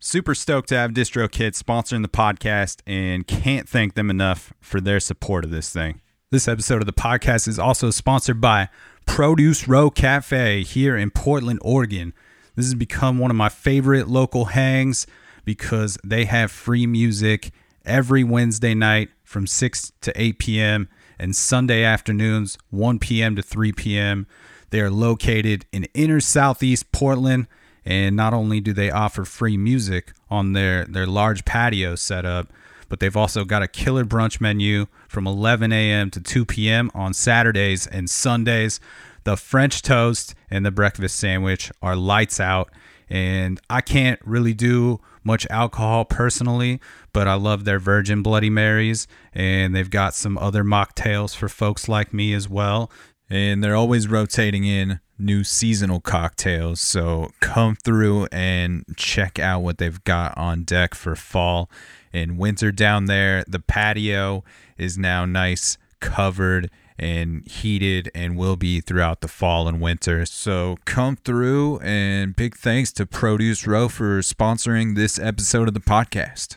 Super stoked to have DistroKid sponsoring the podcast and can't thank them enough for their support of this thing. This episode of the podcast is also sponsored by Produce Row Cafe here in Portland, Oregon. This has become one of my favorite local hangs because they have free music every Wednesday night from 6 to 8 p.m. and Sunday afternoons 1 p.m. to 3 p.m. They are located in inner southeast Portland and not only do they offer free music on their, their large patio setup, but they've also got a killer brunch menu from 11 a.m. to 2 p.m. on Saturdays and Sundays. The French toast and the breakfast sandwich are lights out. And I can't really do much alcohol personally, but I love their Virgin Bloody Marys. And they've got some other mocktails for folks like me as well. And they're always rotating in new seasonal cocktails. So come through and check out what they've got on deck for fall and winter down there. The patio is now nice, covered, and heated and will be throughout the fall and winter. So come through and big thanks to Produce Row for sponsoring this episode of the podcast.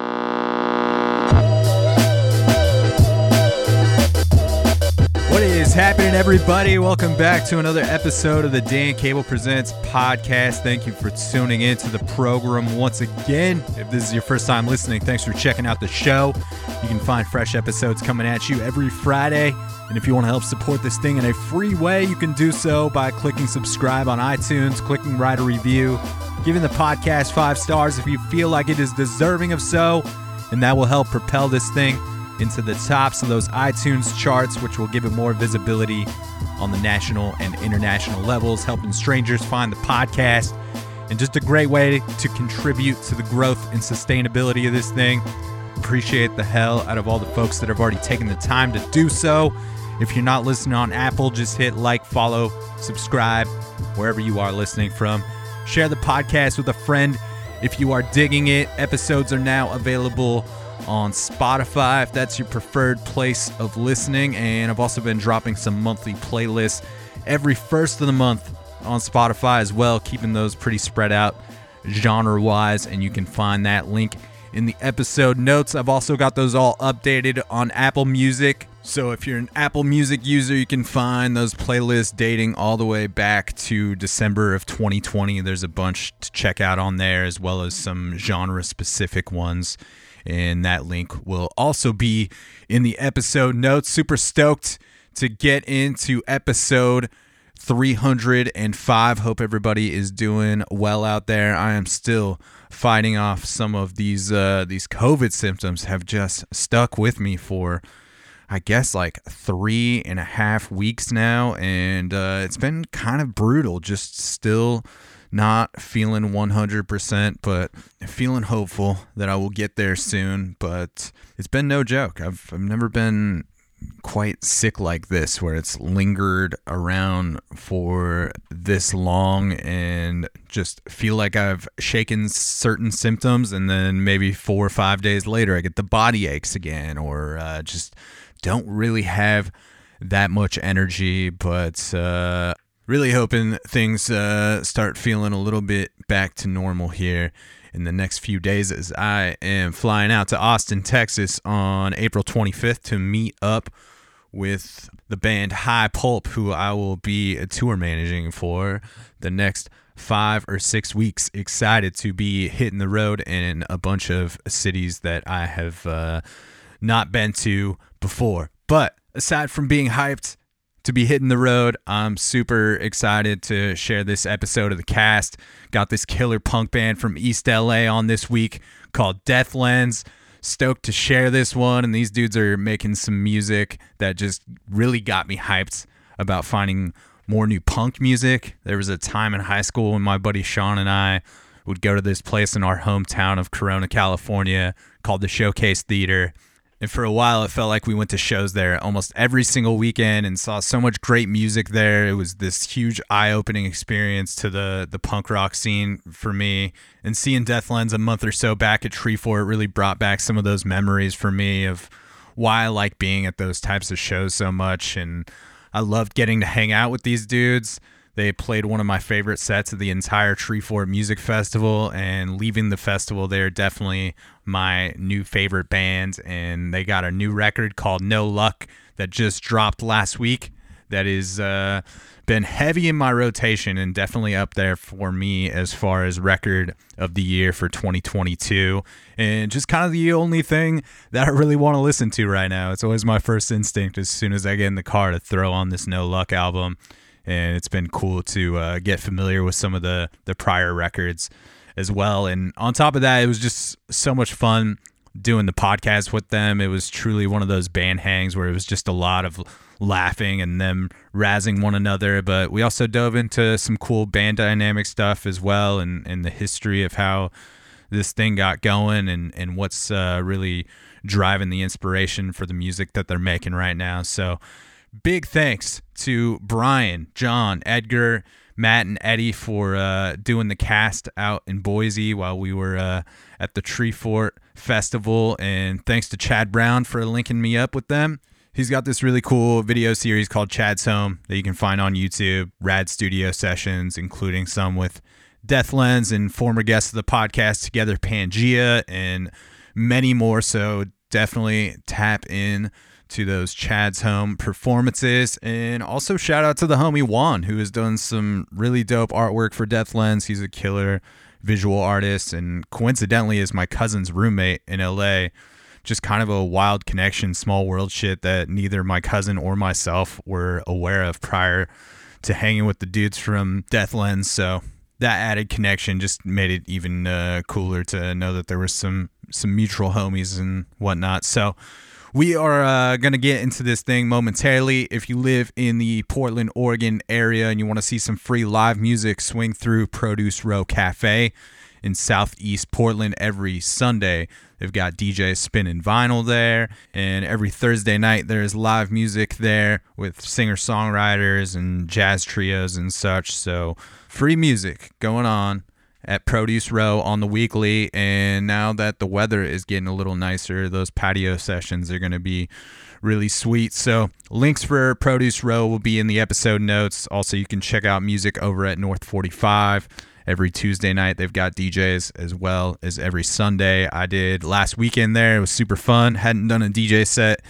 what is happening, everybody? Welcome back to another episode of the Dan Cable Presents podcast. Thank you for tuning in to the program once again. If this is your first time listening, thanks for checking out the show. You can find fresh episodes coming at you every Friday and if you want to help support this thing in a free way, you can do so by clicking subscribe on iTunes, clicking write a review, giving the podcast five stars if you feel like it is deserving of so, and that will help propel this thing into the tops of those iTunes charts, which will give it more visibility on the national and international levels, helping strangers find the podcast, and just a great way to contribute to the growth and sustainability of this thing. Appreciate the hell out of all the folks that have already taken the time to do so. If you're not listening on Apple, just hit like, follow, subscribe, wherever you are listening from. Share the podcast with a friend if you are digging it. Episodes are now available on Spotify if that's your preferred place of listening. And I've also been dropping some monthly playlists every first of the month on Spotify as well, keeping those pretty spread out genre wise. And you can find that link in the episode notes. I've also got those all updated on Apple Music. So if you're an Apple Music user, you can find those playlists dating all the way back to December of 2020. There's a bunch to check out on there, as well as some genre specific ones. And that link will also be in the episode notes. Super stoked to get into episode 305. Hope everybody is doing well out there. I am still fighting off some of these uh, these COVID symptoms. Have just stuck with me for I guess like three and a half weeks now, and uh, it's been kind of brutal. Just still not feeling 100%, but feeling hopeful that I will get there soon. But it's been no joke. I've, I've never been quite sick like this where it's lingered around for this long and just feel like I've shaken certain symptoms and then maybe four or five days later I get the body aches again or uh, just don't really have that much energy but uh, really hoping things uh, start feeling a little bit back to normal here in the next few days as I am flying out to Austin, Texas on April 25th to meet up with the band High Pulp, who I will be a tour managing for the next five or six weeks. Excited to be hitting the road in a bunch of cities that I have uh, not been to before. But aside from being hyped, to be hitting the road. I'm super excited to share this episode of the cast. Got this killer punk band from East LA on this week called Deathlens. Stoked to share this one, and these dudes are making some music that just really got me hyped about finding more new punk music. There was a time in high school when my buddy Sean and I would go to this place in our hometown of Corona, California called the Showcase Theater and for a while, it felt like we went to shows there almost every single weekend and saw so much great music there. It was this huge eye-opening experience to the the punk rock scene for me. And seeing Deathlens a month or so back at Tree Fort really brought back some of those memories for me of why I like being at those types of shows so much. And I loved getting to hang out with these dudes. They played one of my favorite sets of the entire Treefort Music Festival, and leaving the festival, they're definitely my new favorite band. And they got a new record called No Luck that just dropped last week. That is uh, been heavy in my rotation and definitely up there for me as far as record of the year for 2022. And just kind of the only thing that I really want to listen to right now. It's always my first instinct as soon as I get in the car to throw on this No Luck album and it's been cool to uh, get familiar with some of the the prior records as well. And on top of that, it was just so much fun doing the podcast with them. It was truly one of those band hangs where it was just a lot of laughing and them razzing one another. But we also dove into some cool band dynamic stuff as well and, and the history of how this thing got going and, and what's uh, really driving the inspiration for the music that they're making right now. So big thanks to Brian, John, Edgar, Matt, and Eddie for uh, doing the cast out in Boise while we were uh, at the Tree Fort Festival. And thanks to Chad Brown for linking me up with them. He's got this really cool video series called Chad's Home that you can find on YouTube. Rad studio sessions, including some with Deathlens and former guests of the podcast together, Pangea, and many more. So definitely tap in to those Chad's Home performances. And also shout out to the homie Juan, who has done some really dope artwork for Death Lens. He's a killer visual artist and coincidentally is my cousin's roommate in LA. Just kind of a wild connection, small world shit that neither my cousin or myself were aware of prior to hanging with the dudes from Death Lens. So that added connection just made it even uh, cooler to know that there was some some mutual homies and whatnot. So we are uh, going to get into this thing momentarily. If you live in the Portland, Oregon area and you want to see some free live music, swing through Produce Row Cafe in Southeast Portland every Sunday. They've got DJs spinning vinyl there, and every Thursday night there's live music there with singer songwriters and jazz trios and such. So, free music going on at Produce Row on the weekly. And now that the weather is getting a little nicer, those patio sessions are going to be really sweet. So, links for Produce Row will be in the episode notes. Also, you can check out music over at North 45 every Tuesday night. They've got DJs as well as every Sunday. I did last weekend there. It was super fun. Hadn't done a DJ set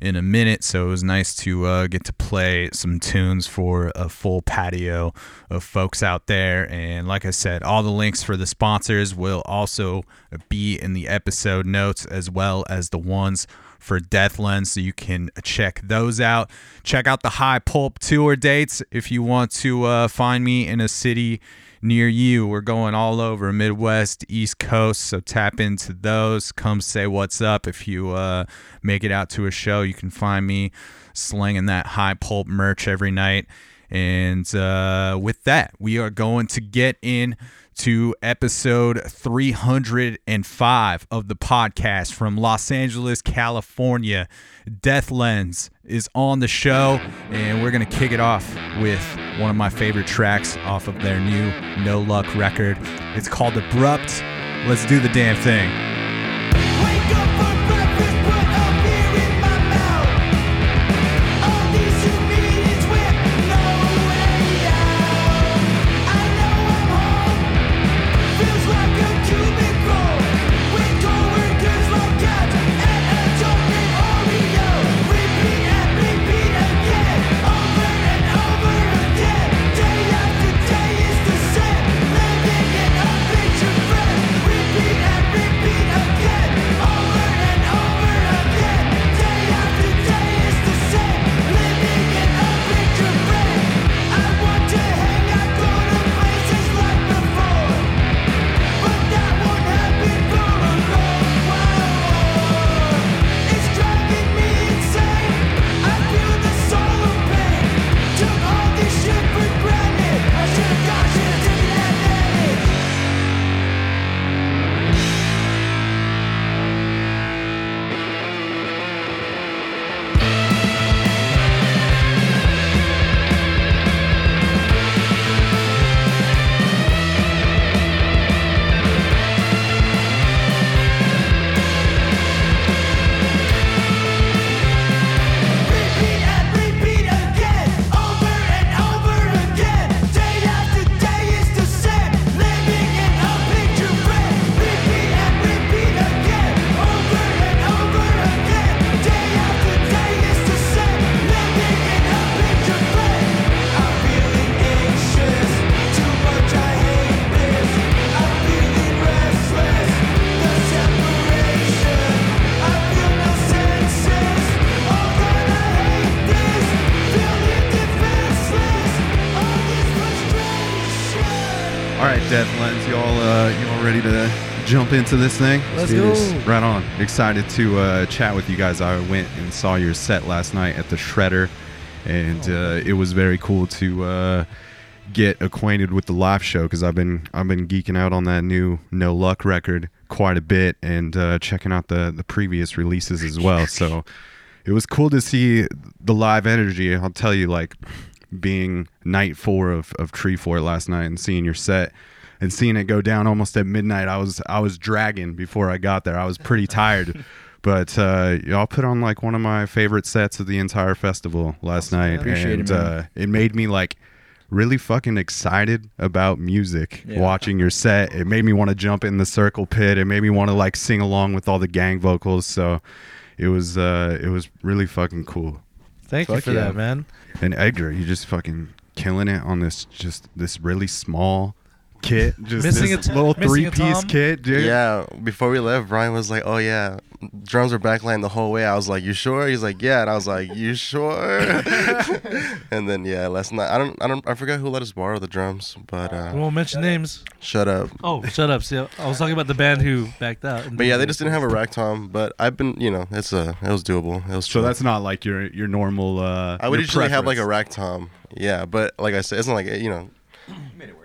in a minute, so it was nice to uh, get to play some tunes for a full patio of folks out there. And like I said, all the links for the sponsors will also be in the episode notes as well as the ones for Deathlens, so you can check those out. Check out the High Pulp tour dates if you want to uh, find me in a city near you. We're going all over Midwest, East Coast, so tap into those. Come say what's up. If you uh, make it out to a show, you can find me slinging that high pulp merch every night. And uh, with that, we are going to get in to episode 305 of the podcast from Los Angeles, California. Death Lens is on the show, and we're going to kick it off with one of my favorite tracks off of their new No Luck record. It's called Abrupt. Let's do the damn thing. Into this thing? Let's do go. Right on. Excited to uh, chat with you guys. I went and saw your set last night at the Shredder, and uh, it was very cool to uh, get acquainted with the live show because I've been I've been geeking out on that new No Luck record quite a bit and uh, checking out the the previous releases as well. So it was cool to see the live energy. I'll tell you, like being night four of, of Tree Fort last night and seeing your set and seeing it go down almost at midnight. I was I was dragging before I got there. I was pretty tired. But uh, y'all put on like one of my favorite sets of the entire festival last night, Appreciate it, and uh, it made me like really fucking excited about music Yeah. watching your set it made me want to jump in the circle pit it made me want to like sing along with all the gang vocals so it was uh it was really fucking cool Thank you for yeah. that, man. and edgar you just fucking killing it on this just this really small kit just Missing this a t- little missing a three-piece tom? kit dude Yeah, before we left, Brian was like, "Oh yeah, drums were backline the whole way." I was like, "You sure?" He's like, "Yeah," and I was like, "You sure?" and then yeah, last night I don't I don't I forgot who let us borrow the drums, but We uh, won't mention names. shut up. Oh, shut up. See, I was talking about the band who backed out. But yeah, they just didn't have a rack tom. But I've been, you know, it's a it was doable. It was so chill. that's not like your your normal uh I would your usually have like a preference. rack tom. Yeah, but like I said, it's not like you know,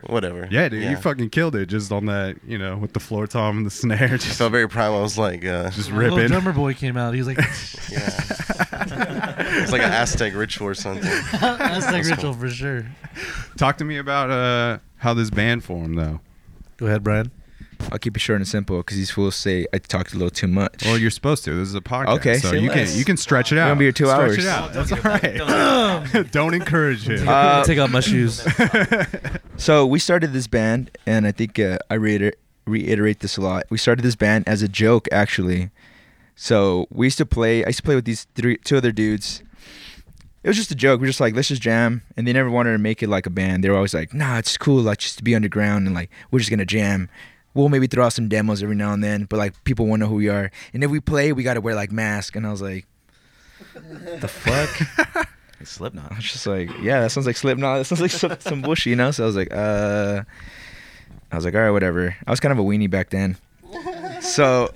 whatever. yeah dude you fucking killed it just on that you know with the floor tom and the snare I just felt very prime. I was like, uh, just A little ripping drummer boy came out. He was like, yeah, it's like an Aztec ritual or something. "That's like ritual for sure." Talk to me about uh, how this band formed, though. Go ahead, Brian. I'll keep it short and simple because these fools say I talked a little too much. Well, you're supposed to. This is a podcast, Okay, so you less. can you can stretch it out. gonna be here two stretch hours. It out. That's all right. Don't encourage him. Uh, take off my shoes. So we started this band, and I think uh, I reiter- reiterate this a lot. We started this band as a joke, actually. So we used to play. I used to play with these three, two other dudes. It was just a joke. We were just like, let's just jam, and they never wanted to make it like a band. They were always like, nah, it's cool, like just to be underground, and like we're just gonna jam. We'll maybe throw out some demos every now and then, but like people won't know who we are. And if we play, we gotta wear like masks. And I was like, the fuck. Slipknot. I was just like, yeah, that sounds like Slipknot. That sounds like some, some bush, you know. So I was like, uh, I was like, all right, whatever. I was kind of a weenie back then, so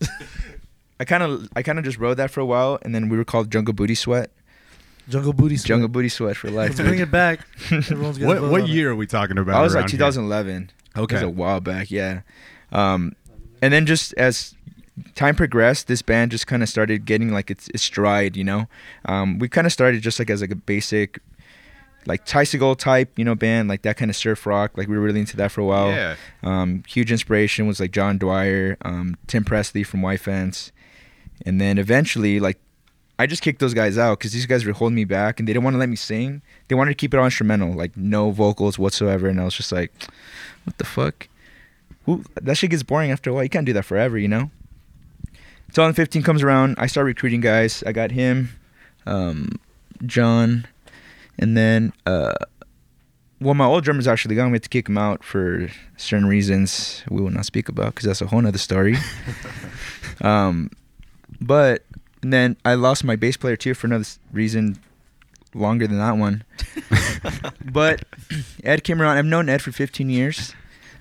I kind of, I kind of just rode that for a while, and then we were called Jungle Booty Sweat. Jungle Booty. Sweat. Jungle Booty Sweat for life. Let's bring it back. Everyone's What what on it. year are we talking about? I was like around here? 2011. It Okay. was a while back, yeah. Um, and then just as time progressed, this band just kind of started getting like its, its stride, you know. Um, we kind of started just like as like a basic, like tricycle type, you know, band, like that kind of surf rock. Like we were really into that for a while. Yeah. Um, huge inspiration was like John Dwyer, um, Tim Presley from White Fence, and then eventually like I just kicked those guys out because these guys were holding me back and they didn't want to let me sing. They wanted to keep it all instrumental, like no vocals whatsoever, and I was just like, what the fuck? Who that shit gets boring after a while. You can't do that forever, you know. 2015 comes around, I start recruiting guys. I got him, um, John, and then uh, well, my old drummer's actually gone. We had to kick him out for certain reasons we will not speak about because that's a whole nother story. um, but and then I lost my bass player too for another reason longer than that one. but Ed came around. I've known Ed for 15 years.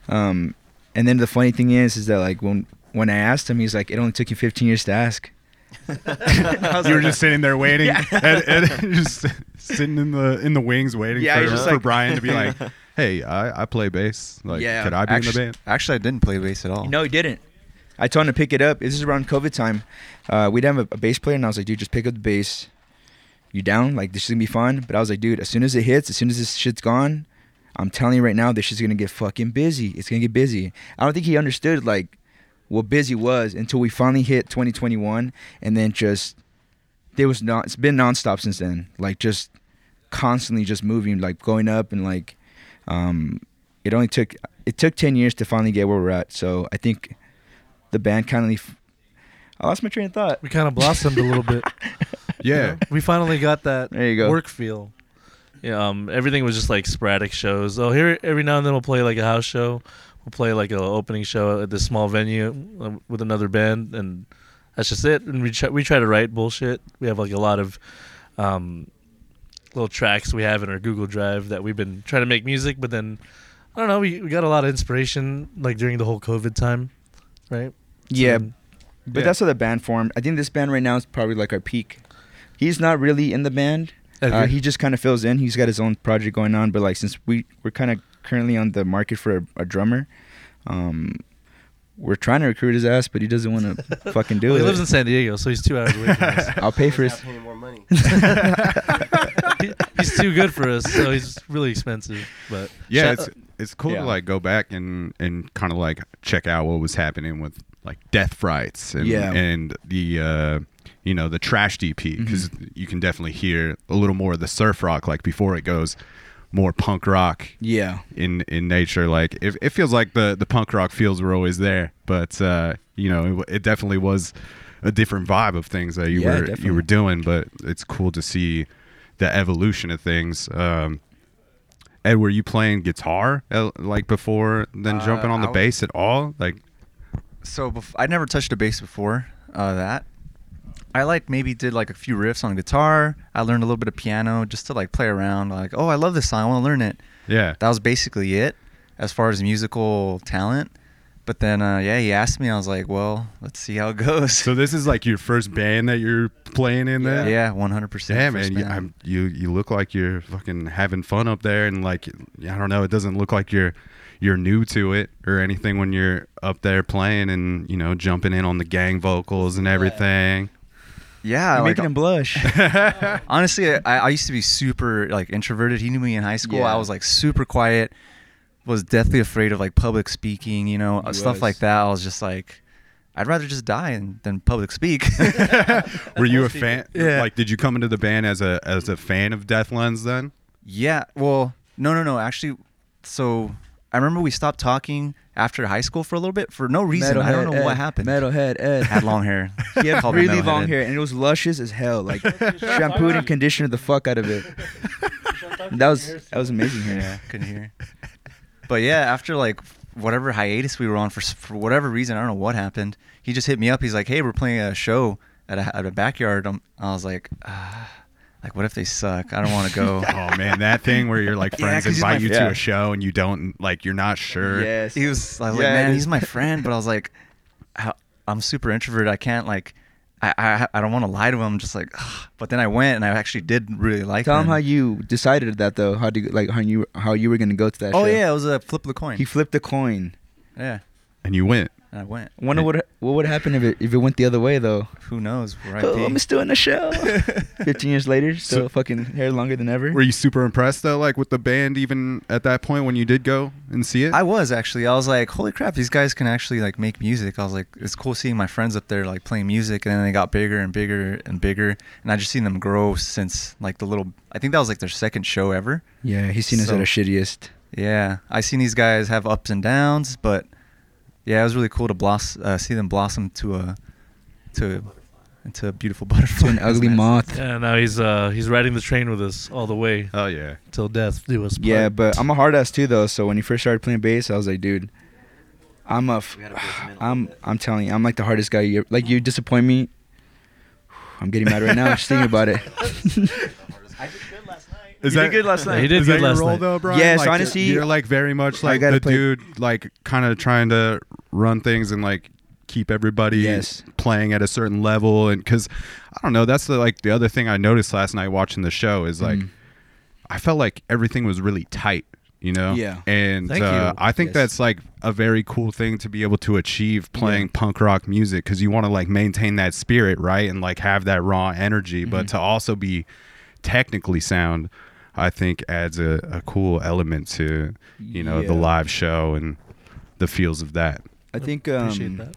Um, and then the funny thing is, is that like when when I asked him, he's like, "It only took you 15 years to ask." I was You were just sitting there waiting, Yeah. and, and just sitting in the in the wings, waiting Yeah, for, just for like- Brian to be like, "Hey, I, I play bass. Like, Yeah. could I be in the band?" actually, I didn't play bass at all. No, he didn't. I told him to pick it up. This is around COVID time. Uh, we didn't have a, a bass player, and I was like, dude, just pick up the bass. You down? Like, this is gonna be fun. But I was like, dude, as soon as it hits, as soon as this shit's gone, I'm telling you right now, this shit's gonna get fucking busy. It's gonna get busy. I don't think he understood like what busy was until we finally hit 2021, and then just there was not. It's been nonstop since then. Like just constantly just moving, like going up and like. Um, it only took it took 10 years to finally get where we're at. So I think the band kind of. I lost my train of thought. We kind of blossomed a little bit. Yeah. We finally got that There you go. work feel. Yeah, um, everything was just like sporadic shows. Oh, here every now and then we'll play like a house show. We'll play like an opening show at this small venue um, with another band, and that's just it. And we try, we try to write bullshit. We have like a lot of um, little tracks we have in our Google Drive that we've been trying to make music, but then I don't know. We we got a lot of inspiration like during the whole COVID time, right? Yeah, So, but Yeah. that's how the band formed. I think this band right now is probably like our peak. He's not really in the band. Uh, he just kind of fills in. He's got his own project going on, but like since we we're kind of currently on the market for a, a drummer, um, we're trying to recruit his ass, but he doesn't want to fucking do Well, it. he lives in San Diego, so he's two hours away from us. I'll pay for his. not more money. He- he's too good for us, so he's really expensive. But Yeah, shout- it's it's cool Yeah. to like go back and and kind of like check out what was happening with like Death Frights and Yeah. and the uh you know the trash DP because you can definitely hear a little more of the surf rock like before it goes more punk rock Yeah, in in nature like it, it feels like the the punk rock feels were always there but uh you know it, it definitely was a different vibe of things that you Yeah, were definitely. you were doing but it's cool to see the evolution of things um Ed, were you playing guitar uh, like before then Uh, jumping on the I bass at all? Like, So bef- I never touched a bass before uh, that. I like maybe did like a few riffs on guitar. I learned a little bit of piano just to like play around. Like, oh, I love this song. I want to learn it. yeah, That was basically it as far as musical talent. But then, uh, yeah, he asked me. I was like, well, let's see how it goes. so this is like your first band that you're playing in there. yeah, one hundred percent. Yeah, man, you, I'm, you you look like you're fucking having fun up there, and like I don't know, it doesn't look like you're you're new to it or anything when you're up there playing and you know jumping in on the gang vocals and everything. Yeah, You're like, making him blush. honestly, I, I used to be super like introverted. He knew me in high school. Yeah. I was like super quiet. Was deathly afraid of like public speaking. You know, He stuff was. like that. I was just like, I'd rather just die than public speak. Were you a fan? Yeah. Like, did you come into the band as a as a fan of Death Lens then? yeah. Well, no, no, no. Actually, so I remember we stopped talking after high school for a little bit for no reason. I don't know Metalhead what happened. Metalhead Ed. Had long hair. He had really long Metalhead. hair, and it was luscious as hell. Like shampooed and conditioned the fuck out of it. That was that was amazing hair. Yeah, couldn't hear. But yeah, after like whatever hiatus we were on for for whatever reason, I don't know what happened. He just hit me up. He's like, "Hey, we're playing a show at a, at a backyard." Um, I was like, ah, "Like, what if they suck? I don't want to go." Oh man, that thing where you're like Yeah, friends 'cause my- invite you to a show and you don't like you're not sure. Yes. He was, I was Yeah, like, "Man, he's my friend," but I was like, "I'm super introverted. I can't like." I I, I don't want to lie to him. Just like, ugh. but then I went and I actually did really like Tell him them. how you decided that though. How do you, like how you how you were gonna go to that? Oh show. yeah, it was a flip the coin. He flipped the coin. yeah, And you went. And I went. Wonder what what would happen if it if it went the other way though. Who knows? Right? Oh, I'm still in the show. Fifteen years later, still So- fucking hair longer than ever. Were you super impressed though, like with the band, even at that point when you did go and see it? I was actually. I was like, holy crap, these guys can actually like make music. I was like, it's cool seeing my friends up there like playing music, and then they got bigger and bigger and bigger, and I just seen them grow since like the little. I think that was like their second show ever. yeah, he's seen us at our shittiest. Yeah, I seen these guys have ups and downs, but yeah, it was really cool to bloss uh, see them blossom to a to into a beautiful butterfly. To an ugly moth. Yeah, now he's uh he's riding the train with us all the way oh yeah. till death do us. Part. Yeah, but I'm a hard ass too though. So when he first started playing bass, I was like, dude, I'm a, f- We gotta break him in. I'm, I'm telling you, I'm like the hardest guy. You ever, like you disappoint me. I'm getting mad right now just thinking about it. Is You did good last night. he did is good that your last role night. though, Brian? Yes, Like, honestly, you're like very much like the play- dude, like kind of trying to run things and like keep everybody Yes. playing at a certain level. And because I don't know, that's the like the other thing I noticed last night watching the show is like Mm. I felt like everything was really tight. You know, Yeah. and Thank uh, you. I think Yes. that's like a very cool thing to be able to achieve playing punk rock music because you want to like maintain that spirit, right, and like have that raw energy, Mm-hmm. but to also be technically sound, I think adds a, a cool element to you know the live show and the feels of that. I think appreciate um, that.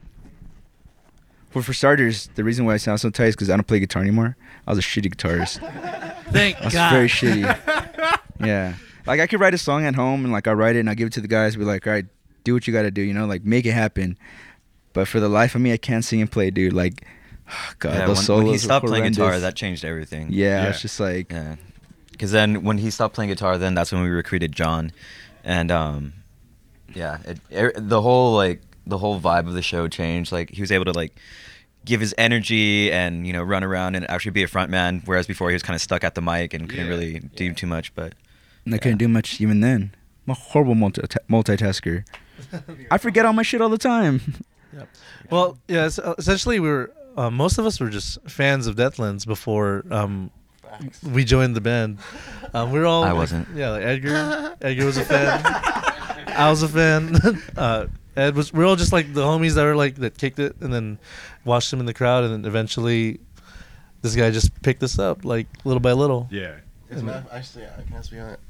for for starters, the reason why I sound so tight is because I don't play guitar anymore. I was a shitty guitarist. Thank I was God. very shitty. yeah, like I could write a song at home and like I write it and I give it to the guys. Be like, all right, do what you got to do. You know, like make it happen. But for the life of me, I can't sing and play, dude. Like, oh, God, yeah, those when, solos when he stopped playing guitar, that changed everything. Yeah, Yeah. it's just like, Yeah. Because then when he stopped playing guitar, then that's when we recruited John, and um, yeah, it, er, the whole like the whole vibe of the show changed. Like he was able to like give his energy and you know run around and actually be a front man, whereas before he was kind of stuck at the mic and couldn't Yeah. really do too much. But and I couldn't do much even then. I'm a horrible multi- multitasker. I forget all my shit all the time. Well, yeah. es- uh, Essentially, we were uh, most of us were just fans of Death Lens before um, we joined the band. Um, we were all. I like- wasn't. Yeah, like Edgar. Edgar was a fan. I was a fan. uh, Ed was. We are all just like the homies that were like that kicked it, and then watched him in the crowd, and then eventually, this guy just picked us up like little by little. Yeah. It's not, actually, I can ask you on it.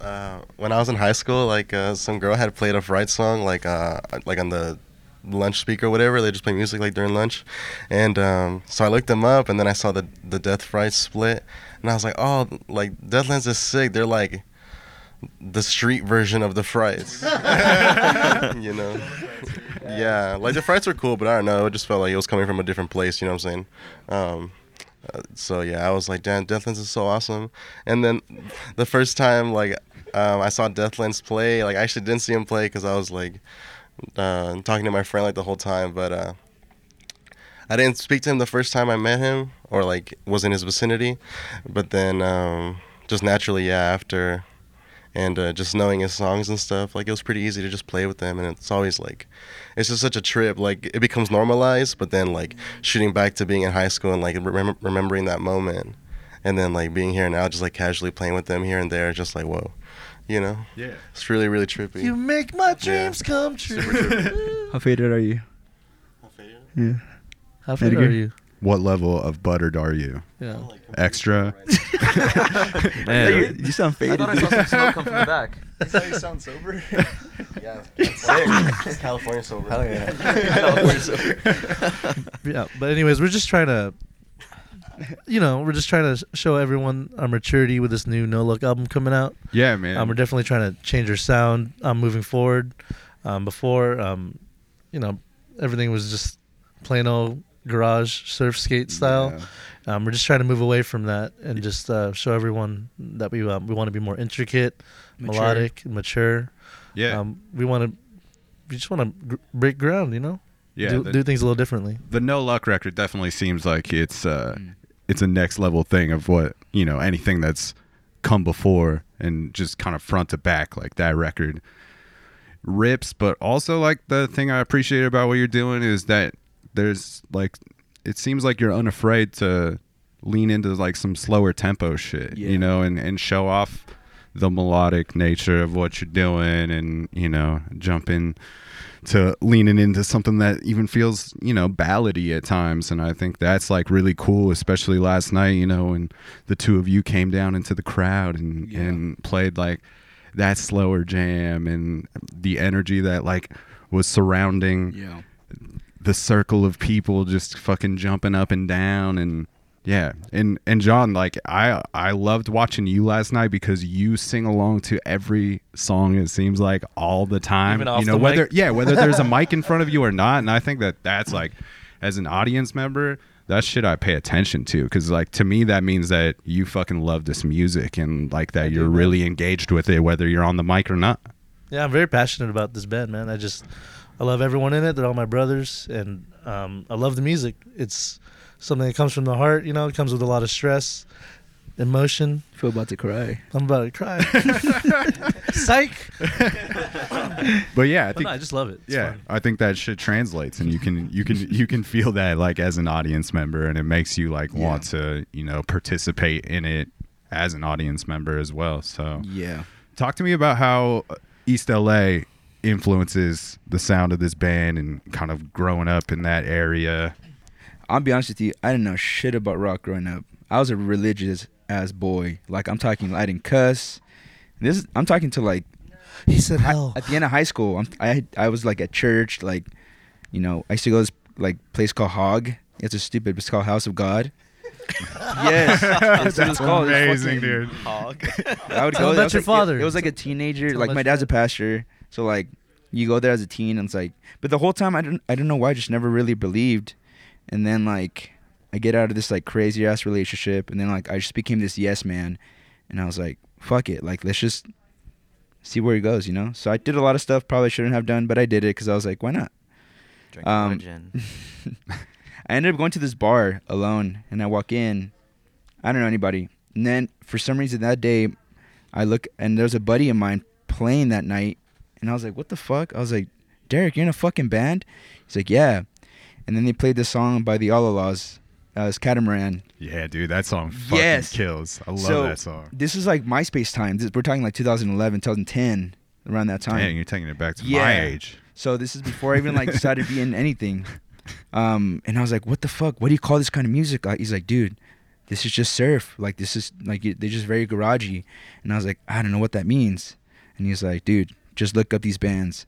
Uh, when I was in high school, like uh, some girl had played a Fright song, like uh, like on the lunch speaker or whatever. They just play music like during lunch, and um, so I looked them up, and then I saw the the Death Fright split, and I was like, oh, like Death Lens is sick. They're like the street version of the Frights, you know. Yeah, like the Frights were cool, but I don't know. It just felt like it was coming from a different place. You know what I'm saying? Um, uh, so yeah, I was like, damn, Death Lens is so awesome. And then the first time like um, I saw Death Lens play, like I actually didn't see him play because I was like uh, talking to my friend like the whole time, but uh, I didn't speak to him the first time I met him or like was in his vicinity. But then um, just naturally, yeah, after and uh, just knowing his songs and stuff, like it was pretty easy to just play with them. And it's always like, it's just such a trip. Like it becomes normalized, but then like shooting back to being in high school and like remem- remembering that moment, and then like being here now, just like casually playing with them here and there, just like whoa, you know, Yeah. it's really really trippy. You make my dreams come true. How faded are you? how faded Yeah. How fit Edgar? are you? What level of buttered are you? Yeah. Extra? Man, you, you sound I faded. thought I saw some smoke come from the back. That's how you sound sober. yeah, it's California sober. Hell yeah. yeah. But anyways, we're just trying to, you know, we're just trying to show everyone our maturity with this new No Look album coming out. Yeah, man. Um, we're definitely trying to change our sound um, moving forward. Um, before, um, you know, everything was just plain old garage surf skate style. Yeah. Um, we're just trying to move away from that and just uh, show everyone that we um, we want to be more intricate, Mature. melodic, and mature. Yeah. Um, we want to, we just want to gr- break ground. You know, yeah. do, the, do things a little differently. the No Luck record definitely seems like it's uh Mm. it's a next level thing of what, you know, anything that's come before and just kind of front to back like that record rips, but also like the thing I appreciate about what you're doing is that there's like it seems like you're unafraid to lean into like some slower tempo shit, Yeah. you know, and and show off the melodic nature of what you're doing, and you know, jumping to leaning into something that even feels you know ballady at times and i think that's like really cool especially last night you know when the two of you came down into the crowd and Yeah. and played like that slower jam and the energy that like was surrounding Yeah. The circle of people just fucking jumping up and down and yeah and and john like i i loved watching you last night because you sing along to every song it seems like all the time you know the whether mic? yeah whether there's a mic in front of you or not and i think that that's like as an audience member that shit i pay attention to because like to me that means that you fucking love this music and like that you're really engaged with it whether you're on the mic or not Yeah, I'm very passionate about this band, man. I just I love everyone in it. They're all my brothers, and um, I love the music. It's something that comes from the heart. You know, it comes with a lot of stress, emotion. I feel about to cry. I'm about to cry. Psych. but yeah i But think no, I just love it. It's yeah fun. i think that shit translates and you can you can you can feel that like as an audience member and it makes you like want to you know participate in it as an audience member as well so Yeah. talk to me about how east la influences the sound of this band and kind of growing up in that area I'll be honest with you, I didn't know shit about rock growing up. I was a religious ass boy. Like I'm talking, I didn't cuss. This I'm talking to like He said hell. at the end of high school. I'm, I I was like at church, like you know, I used to go to this like place called Hog. It's a stupid. It's called House of God. yes, that's what it's called. It's fucking- I would Tell go. him there. About your like- father. It was like a teenager. Tell like my dad's a dad. pastor, so like you go there as a teen, and it's like. But the whole time, I don't. I don't know why. I just never really believed. And then like, I get out of this like crazy ass relationship, and then like I just became this yes man, and I was like, fuck it, like let's just see where it goes, you know. So I did a lot of stuff probably shouldn't have done, but I did it because I was like, why not? Drink Um, gin. I ended up going to this bar alone, and I walk in. I don't know anybody. And then for some reason that day, I look and there's a buddy of mine playing that night, and I was like, "What the fuck?" I was like, "Derek, you're in a fucking band?" He's like, "Yeah." And then they played this song by the Allah-Las, uh, it's Catamaran. yeah dude that song fucking Yes. kills i love So, that song This is like MySpace time. This, we're talking like 2011, 2010, around that time. Dang, you're taking it back to my Yeah. age So this is before I even like decided to be in anything. Um, and I was like, "What the fuck? What do you call this kind of music?" Like, he's like, "Dude, this is just surf. Like, this is like they're just very garagey." And I was like, "I don't know what that means." And he's like, "Dude, just look up these bands."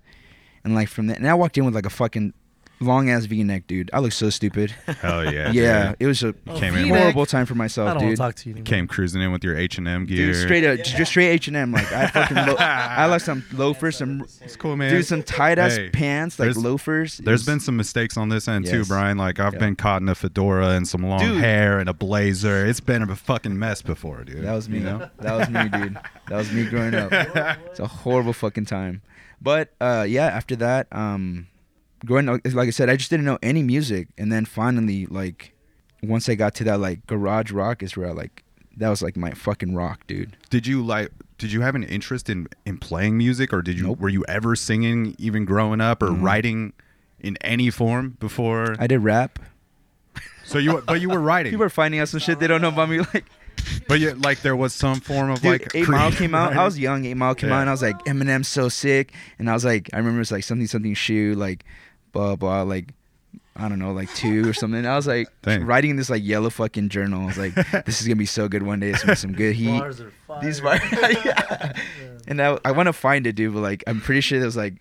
And like from that, and I walked in with like a fucking long ass V-neck, dude. I look so stupid. hell yeah yeah, dude. it was a Oh, came in V-neck. horrible time for myself. I myself, don't want dude. to talk to you anymore. came cruising in with your h&m gear Dude, straight up, just straight H and M. Like I fucking, lo- I like some loafers, some it's cool man dude, some tight ass Hey, pants, like there's- loafers. It There's was- been some mistakes on this end too, Yes. Brian. Like I've Yeah. been caught in a fedora and some long Dude. hair and a blazer. It's been a fucking mess before, dude. That was me. You know? That was me, dude. That was me growing up. It's a horrible fucking time. But uh, yeah, after that, um, growing up, like I said, I just didn't know any music, and then finally, like, once I got to that like garage rock is where I like that was like my fucking rock, dude. Did you like? Did you have an interest in in playing music, or did you Nope. were you ever singing even growing up, or Mhm. writing in any form before? I did rap. so you but you were writing, People are finding out some shit they don't know about me. Like, but you, like there was some form of dude, like Eight Mile came out. I was young. Eight Mile came Yeah. out, and I was like, Eminem's so sick. And I was like, I remember it was like something something shoe, like blah blah, like I don't know, like two or something. I was like Dang. writing this like yellow fucking journal. I was like, this is gonna be so good one day. It's gonna be some good heat. Bars are fire. These bars, yeah. And I, I want to find it, dude. But like, I'm pretty sure there's like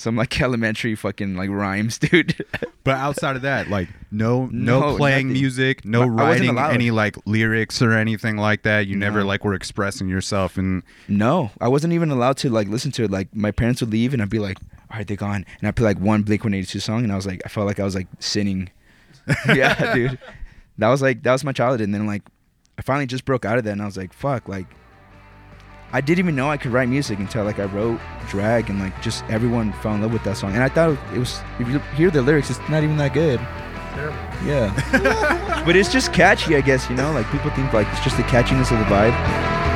some like elementary fucking like rhymes, dude. But outside of that, like no no, No, playing nothing. music, no I- writing any like lyrics or anything like that. You never like were expressing yourself and No, I wasn't even allowed to like listen to it. Like my parents would leave, and I'd be like, "All right, they're gone," and I'd play like one Blink One Eighty Two song, and I was like, I felt like I was like sinning. yeah, dude, that was like that was my childhood, and then like I finally just broke out of that, and I was like, fuck, like I didn't even know I could write music until like I wrote Drag, and like just everyone fell in love with that song, and I thought it was if you hear the lyrics, it's not even that good. Terrible. Yeah, but it's just catchy, I guess. You know, like people think like it's just the catchiness of the vibe.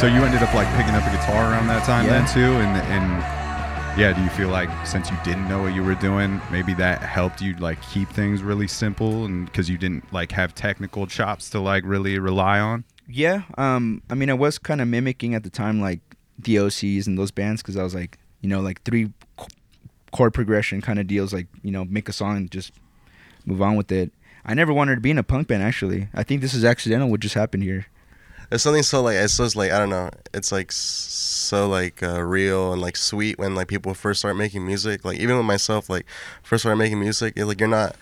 So you ended up like picking up a guitar around that time Yeah. then too, and and yeah, do you feel like since you didn't know what you were doing, maybe that helped you like keep things really simple, and because you didn't like have technical chops to like really rely on? Yeah, um, I mean, I was kind of mimicking at the time like the OCs and those bands because I was like, you know, like three chord progression kind of deals, like you know, make a song and just move on with it. I never wanted to be in a punk band. Actually, I think this is accidental. What just happened here? There's something so like it's just like I don't know. It's like so like uh, real and like sweet when like people first start making music. Like even with myself, like first started making music, it, like you're not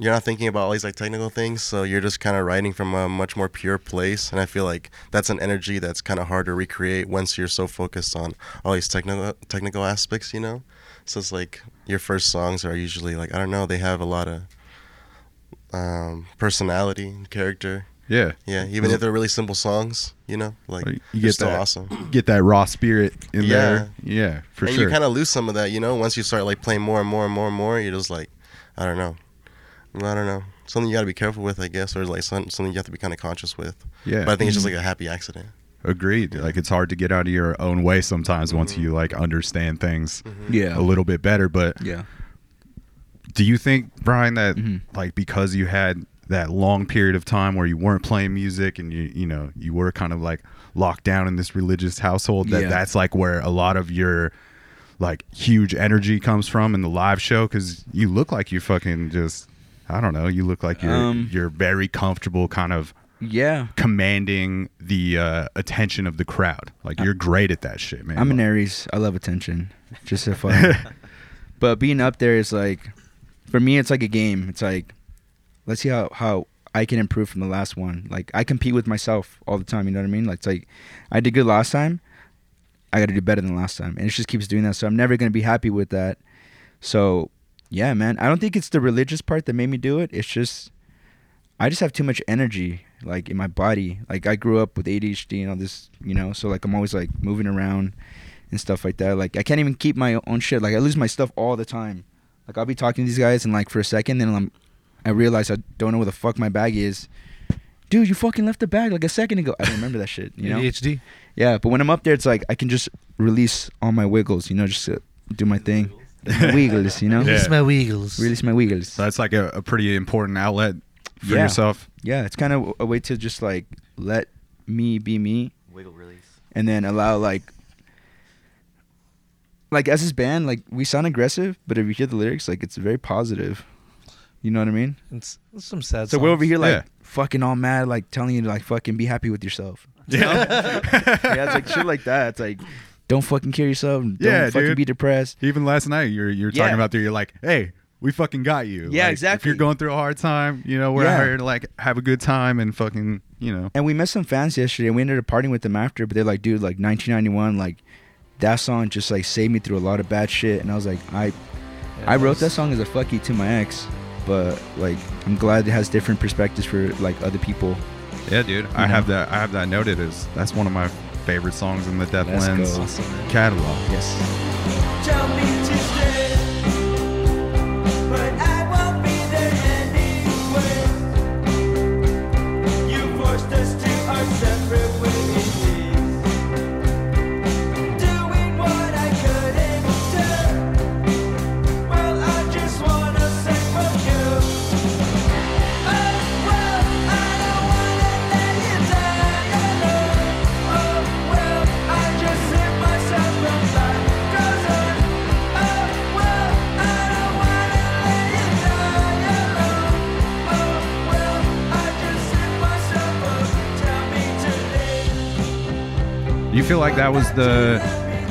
you're not thinking about all these like technical things. So you're just kind of writing from a much more pure place. And I feel like that's an energy that's kind of hard to recreate once you're so focused on all these technical technical aspects. You know. So it's like your first songs are usually like I don't know. They have a lot of um, personality and character. Yeah, Yeah, even if they're really simple songs, you know, like you get still that awesome. get that raw spirit in Yeah. there. Yeah, for and sure. And you kind of lose some of that, you know, once you start like playing more and more and more and more. You're just like, I don't know, I don't know, something you got to be careful with, I guess, or like some, something you have to be kind of conscious with. Yeah. but I think it's just mm-hmm. like a happy accident. Agreed. Like it's hard to get out of your own way sometimes once mm-hmm. you like understand things mm-hmm. Yeah. a little bit better. But Yeah. do you think, Brian, that Mhm. like because you had that long period of time where you weren't playing music and you you know you were kind of like locked down in this religious household that Yeah. that's like where a lot of your like huge energy comes from in the live show because you look like you fucking just I don't know you look like you're Um, you're very comfortable kind of Yeah. commanding the uh, attention of the crowd like you're great at that shit man I'm an Aries. I love attention. Just a fun. but being up there is like, for me, it's like a game. It's like, let's see how how I can improve from the last one. Like I compete with myself all the time. You know what I mean? Like it's like, I did good last time. I got to do better than last time, and it just keeps doing that. So I'm never gonna be happy with that. So, yeah, man. I don't think it's the religious part that made me do it. It's just, I just have too much energy like in my body. Like I grew up with ADHD and all this, you know. So like I'm always like moving around and stuff like that. Like I can't even keep my own shit. Like I lose my stuff all the time. Like I'll be talking to these guys and like for a second, then I'm, I realize I don't know where the fuck my bag is. Dude, you fucking left the bag like a second ago. I don't remember that shit. You know? ADHD. Yeah, but when I'm up there, it's like I can just release all my wiggles. You know, just uh, do my thing. wiggles, you know. Yeah. Release my wiggles. Release my wiggles. So that's like a, a pretty important outlet for Yeah. yourself. Yeah, it's kind of a way to just like let me be me Wiggle release. and then allow like like as this band like we sound aggressive but if you hear the lyrics like it's very positive you know what i mean It's, it's some sad. so we're over here like Yeah. fucking all mad like telling you to like fucking be happy with yourself yeah yeah it's like shit like that it's like don't fucking kill yourself don't Yeah, fucking dude. be depressed Even last night, you're you're Yeah. talking about there. You're like, hey, we fucking got you. Yeah, Like, If you're going through a hard time, you know, we're Yeah. here to like have a good time and fucking, you know. and we met some fans yesterday and we ended up partying with them after but they're like dude like 1991 like that song just like saved me through a lot of bad shit and i was like i Yeah, I wrote that song as a fuck you to my ex, but like I'm glad it has different perspectives for like other people. Yeah, dude. I know? have that. I have that noted as that's one of my favorite songs in the Death Let's Lens go. catalog. Yes. You feel like that was the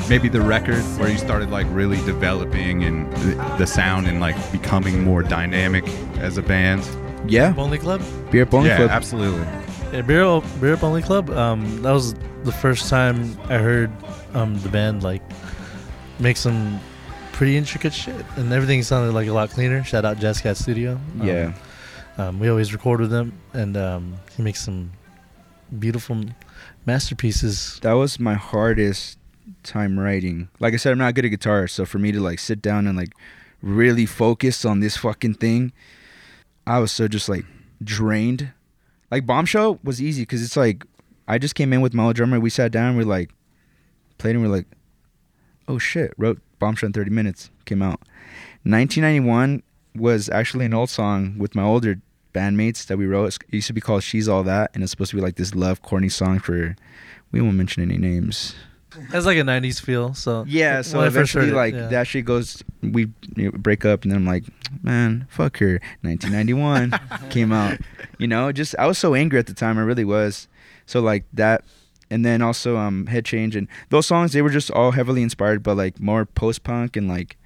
maybe the record where you started like really developing and the, the sound and like becoming more dynamic as a band? Yeah. Beer Only Club. Beer Pong yeah, Club. absolutely. Yeah, Beer Beer Up Only Club. Um, that was the first time I heard um the band like make some pretty intricate shit, and everything sounded like a lot cleaner. Shout out Jazz Cat Studio. Um, Yeah. um, we always record with him, and um, he makes some beautiful masterpieces. That was my hardest time writing. Like I said, I'm not good at guitar, so for me to like sit down and like really focus on this fucking thing, I was so just like drained. Like Bombshell was easy because it's like I just came in with my old drummer. We sat down. We're like, played, and we're like, oh shit. Wrote Bombshell in 30 minutes. Came out. 1991 was actually an old song with my older bandmates that we wrote. It used to be called "She's All That," and it's supposed to be like this love, corny song for. We won't mention any names. Has like a '90s feel. So Yeah, so I eventually, it, like yeah. that shit goes. We break up, and then I'm like, man, fuck her. 1991 came out. You know, just I was so angry at the time. I really was. So like that, and then also um head change and those songs they were just all heavily inspired by like more post punk and like,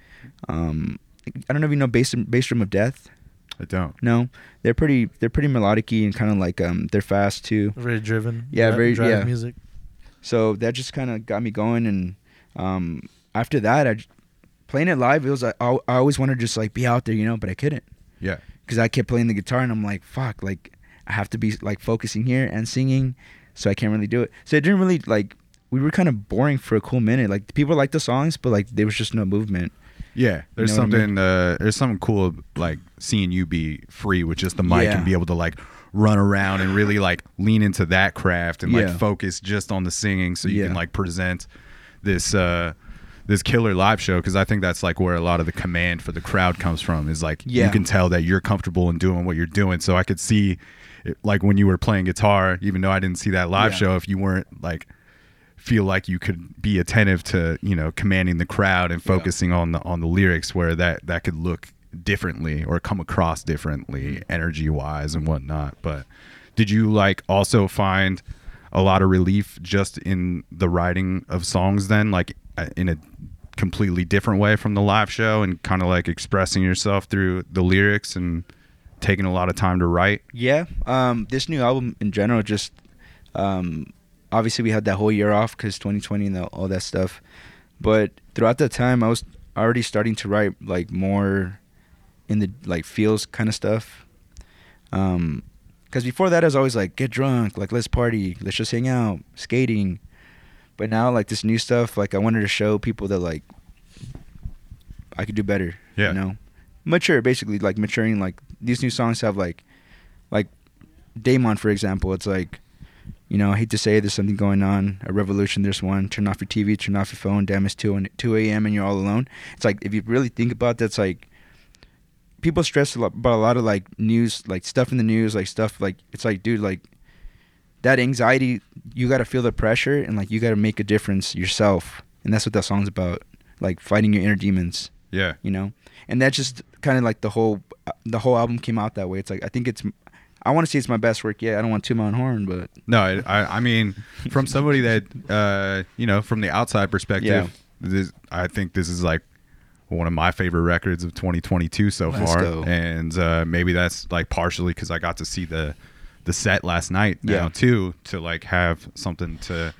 um, I don't know if you know bass bass drum of death. I don't. No, they're pretty they're pretty melodic-y and kind of like um they're fast too. very driven. Yeah, dri- very- drive yeah. music. So that just kind of got me going, and um, after that, I playing it live. It was like I, I always wanted to just like be out there, you know, but I couldn't Yeah. because I kept playing the guitar, and I'm like, fuck, like I have to be like focusing here and singing, so I can't really do it. So it didn't really like we were kind of boring for a cool minute. Like people liked the songs, but like there was just no movement. Yeah, there's know what I something. Uh, there's something cool like seeing you be free with just the mic Yeah. and be able to like run around and really like lean into that craft and like focus just on the singing, so you can like present this uh, this killer live show. Because I think that's like where a lot of the command for the crowd comes from. Is like you can tell that you're comfortable in doing what you're doing. So I could see, it, like when you were playing guitar, even though I didn't see that live Yeah. show, if you weren't like feel like you could be attentive to you know commanding the crowd and focusing on the on the lyrics where that that could look differently or come across differently energy wise and whatnot. But did you like also find a lot of relief just in the writing of songs then like uh, in a completely different way from the live show and kind of like expressing yourself through the lyrics and taking a lot of time to write? Yeah. Um, this new album in general, just um, obviously we had that whole year off because 2020 and the, all that stuff. But throughout that time, I was already starting to write like more in the like feels kind of stuff. Um, because before that, I was always like, get drunk, like let's party, let's just hang out, skating. But now, like this new stuff, like I wanted to show people that like I could do better. Yeah. You know, mature, basically, like maturing. Like these new songs have like, like, Damon, for example. It's like, you know, I hate to say there's something going on. A revolution. There's one. Turn off your TV. Turn off your phone. Damn, it's two and two a.m. and you're all alone. It's like if you really think about that, it's like people stress a lot about a lot of like news, like stuff in the news, like stuff like it's like, dude, like that anxiety. You got to feel the pressure and like you got to make a difference yourself, and that's what that song's about. Like fighting your inner demons yeah you know and that's just kind of like the whole uh, the whole album came out that way it's like i think it's i want to say it's my best work yet. i don't want to toot my own horn but No, I, I I mean, from somebody that uh, you know, from the outside perspective, Yeah. this, I think this is like one of my favorite records of 2022 so Let's far, go. and uh, maybe that's like partially because I got to see the the set last night now Yeah. too to like have something to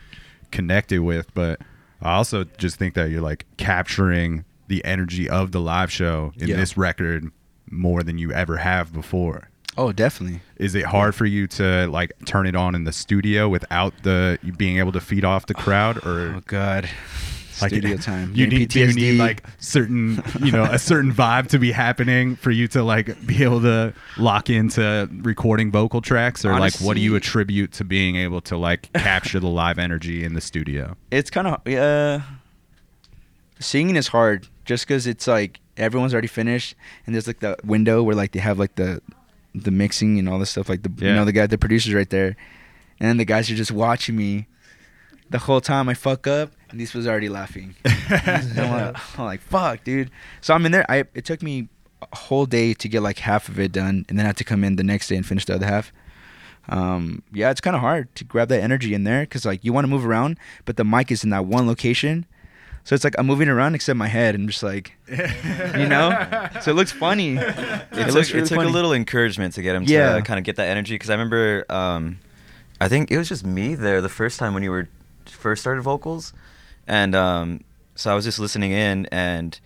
connect it with, but I also just think that you're like capturing the energy of the live show in Yeah. this record more than you ever have before oh definitely. Is it hard for you to like turn it on in the studio without the being able to feed off the crowd or? Oh god. Like studio it- time. you Getting need do you need like certain you know a certain vibe to be happening for you to like be able to lock into recording vocal tracks? Or like what do you attribute to being able to like capture the live energy in the studio? It's kind of uh singing is hard just because it's like everyone's already finished and there's like the window where like they have like the the mixing and all this stuff like the you know the guy the producer's right there. And then the guys are just watching me the whole time i fuck up and these was already laughing. I'm, like, I'm like fuck dude. So i'm in there i it took me a whole day to get like half of it done and then i had to come in the next day and finish the other half. Um, yeah, it's kind of hard to grab that energy in there because like you want to move around, but the mic is in that one location. So it's like I'm moving around except my head and just like, you know. So it looks funny. It, It took, looks it really took a little encouragement to get him to kind of get that energy because I remember, um, I think it was just me there the first time when you were first started vocals, and um, so I was just listening in and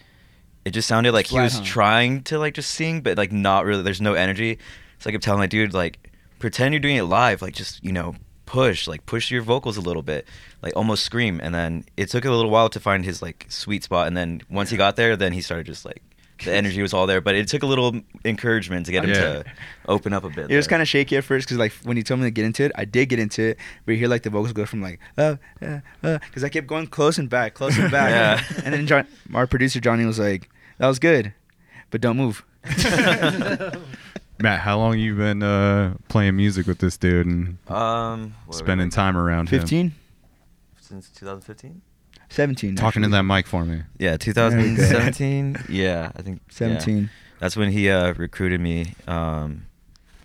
it just sounded like he was huh? trying to like just sing, but like not really. There's no energy. So I kept telling my dude like, pretend you're doing it live, like just you know push, like push your vocals a little bit, like almost scream. And then it took a little while to find his like sweet spot. And then once he got there, then he started just like the energy was all there. But it took a little encouragement to get him Yeah. to open up a bit. It was kind of shaky at first because like when he told me to get into it, I did get into it. But you hear like the vocals go from like uh uh uh because I kept going close and back, close and back. Yeah. And then John, our producer Johnny was like, "That was good, but don't move." Matt, how long you been uh, playing music with this dude and um spending time around him? 15, since 2015. 17. Talking to that mic for me. Yeah, 2017. yeah, I think yeah. 17. That's when he uh, recruited me. Um,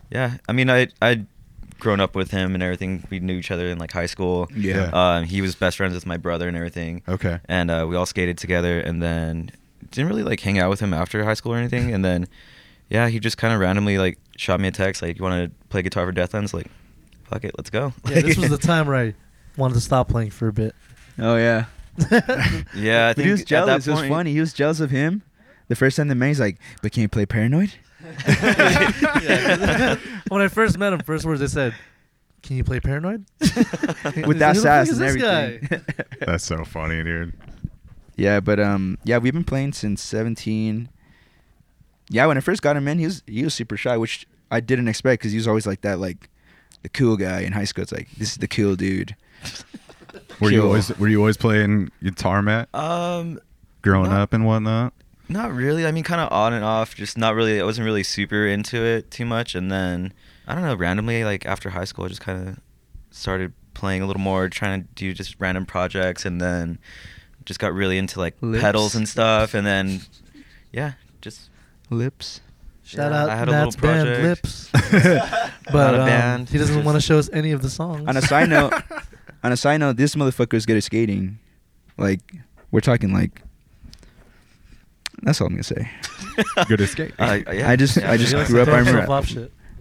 yeah, I mean, I I'd grown up with him and everything. We knew each other in like high school. Yeah. Um, he was best friends with my brother and everything. Okay. And uh, we all skated together, and then didn't really like hang out with him after high school or anything. And then, yeah, he just kind of randomly like shot me a text like, "You want to play guitar for Death Lens?" Like, fuck it, let's go. Yeah, this was the time where I wanted to stop playing for a bit. Oh yeah. yeah, I But think he was at that jealous. It was funny. He was jealous of him. The first time they met, he's like, "But can you play Paranoid?" When I first met him, first words they said, "Can you play Paranoid?" With that Who the fuck sass and everything. That's so funny, dude. Yeah, but um, yeah, we've been playing since 17. Yeah, when I first got him in, he was he was super shy, which I didn't expect because he was always like that, like the cool guy in high school. It's like this is the cool dude. Were you always were you always playing guitar, Matt, Um, growing not- up and whatnot? Not really. I mean, kind of on and off. Just not really. I wasn't really super into it too much. And then I don't know. Randomly, like after high school, I just kind of started playing a little more, trying to do just random projects, and then just got really into like Lips. pedals and stuff. And then, yeah, just Lips. Shout Yeah, out I had a little band project. Lips. Not but a um, band, he doesn't want to show us any of the songs. On a side note, on a side note, this motherfucker's good at skating. Like we're talking like. That's all I'm gonna say. Good escape. Uh, yeah, I just- yeah, I just He likes grew to up throw on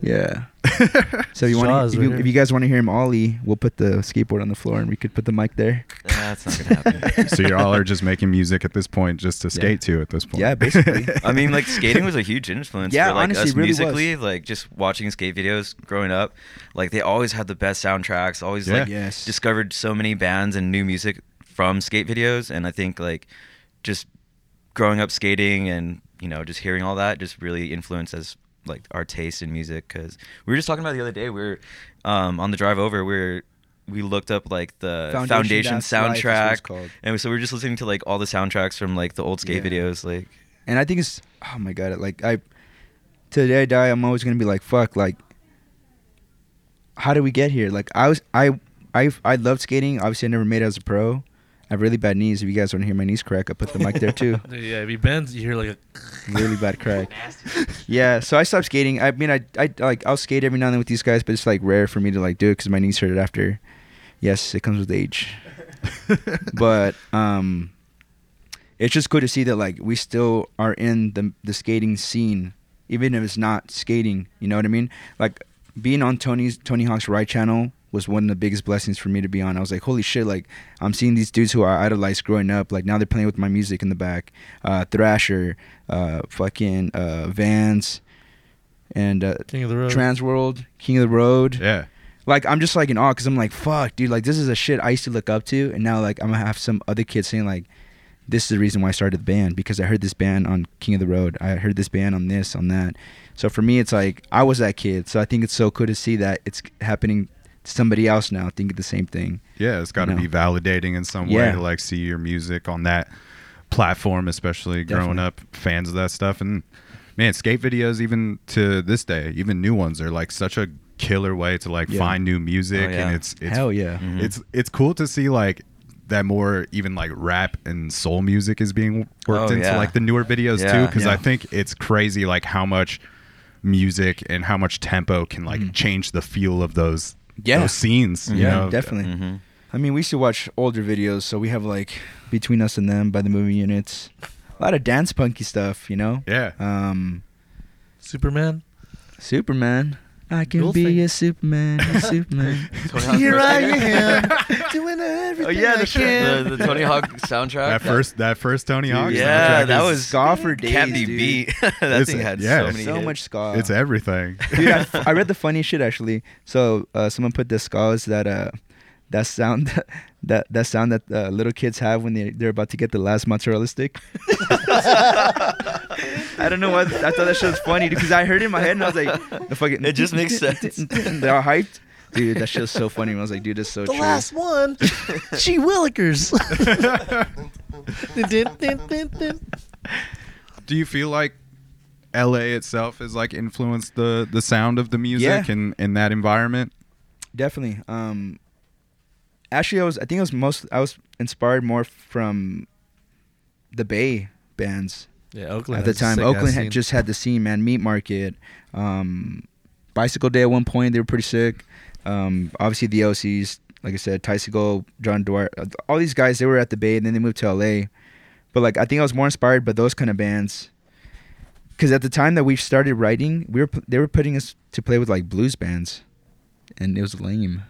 himself rap. off shit. Yeah. So if you want, Jaws if, right you, here. if you guys want to hear him ollie, we'll put the skateboard on the floor and we could put the mic there. That's not gonna happen. so y'all are just making music at this point, just to Yeah. skate to at this point. Yeah, basically. I mean, like skating was a huge influence Yeah, for like honestly, us it really was. musically. Like just watching skate videos growing up, like they always had the best soundtracks. Always Yeah. like Yes. discovered so many bands and new music from skate videos, and I think like just growing up skating and you know just hearing all that just really influenced us like our taste in music because we were just talking about the other day we were um, on the drive over we were we looked up like the Foundation foundation, That's Life is what it's soundtrack and so we were just listening to like all the soundtracks from like the old skate Yeah. videos like And I think it's oh my god, like I today I die, I'm always gonna be like, fuck, like how did we get here? Like I was I I I loved skating. Obviously I never made it as a pro. I have really bad knees. If you guys want to hear my knees crack, I put the mic there too. Yeah, if he bends, you hear like a. really bad crack. Yeah, so I stopped skating. I mean, I, I like I'll skate every now and then with these guys, but it's like rare for me to like do it because my knees hurt after. Yes, it comes with age. but um, it's just good to see that like we still are in the the skating scene, even if it's not skating. You know what I mean? Like being on Tony's Tony Hawk's Ride channel was one of the biggest blessings for me to be on. I was like, holy shit! Like I'm seeing these dudes who I idolized growing up. Like now they're playing with my music in the back. Uh, Thrasher, uh, fucking uh, Vans, and uh, King of the Road. Transworld, King of the Road. Yeah. Like I'm just like in awe because I'm like, fuck, dude. Like this is a shit I used to look up to, and now like I'm gonna have some other kids saying like, this is the reason why I started the band because I heard this band on King of the Road. I heard this band on this, on that. So for me, it's like I was that kid. So I think it's so cool to see that it's happening to somebody else now thinking the same thing. Yeah, it's got to You know? be validating in some way to like see your music on that platform, especially growing up, fans of that stuff. And man, skate videos, even to this day, even new ones, are like such a killer way to like Yeah. find new music, Oh, yeah. and it's it's Hell yeah. Mhm. it's it's cool to see like that more even like rap and soul music is being worked Oh, into yeah. like the newer videos too because Yeah. i think it's crazy like how much music and how much tempo can like Mhm. change the feel of those Yeah. those scenes you Yeah, know definitely. hmm I mean, we used to watch older videos, so we have like between us and them by the movie units, a lot of dance punky stuff, you know. yeah Um, Superman. Superman. I can Cool be thing. a Superman, a Superman. Here I am, doing everything Oh yeah, I the, can. the, the Tony Hawk soundtrack. that first that first tony hawk yeah, soundtrack that is- was ska for Can't be dude. beat. that It's- thing had yeah, so many. so hits. much ska. it's everything Dude, I, I read the funny shit actually. So uh, someone put the skulls that uh, that sound that that sound that uh, little kids have when they they're about to get the last mozzarella stick. I don't know why I thought that shit was funny because I heard it in my head and I was like, the fucking. It just makes sense. They're all hyped. Dude, that shit was so funny. I was like, dude, that's so The true. last one, Gee Willikers. Do you feel like LA itself has like influenced the the sound of the music Yeah. and in that environment? Definitely. Um, actually, I was. I think I was most. I was inspired more from the Bay bands yeah, Oakland at the time. Oakland had just had the scene, man. Meat Market, um, Bicycle Day at one point. They were pretty sick. Um, obviously the OCs, like I said, Ty Segall, John Dwyer, uh, all these guys. They were at the Bay, and then they moved to LA. But like, I think I was more inspired by those kind of bands. Because at the time that we started writing, we were they were putting us to play with like blues bands, and it was lame.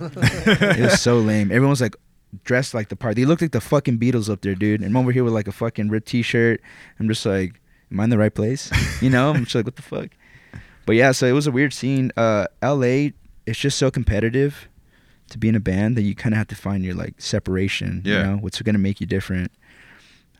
It was so lame. Everyone was like dressed like the part. They looked like the fucking Beatles up there, dude. And I'm over here with like a fucking ripped T-shirt. I'm just like, am I in the right place? You know? I'm just like, what the fuck? But yeah, so it was a weird scene. Uh, L.A. It's just so competitive to be in a band that you kind of have to find your like separation. Yeah. You know, what's gonna make you different.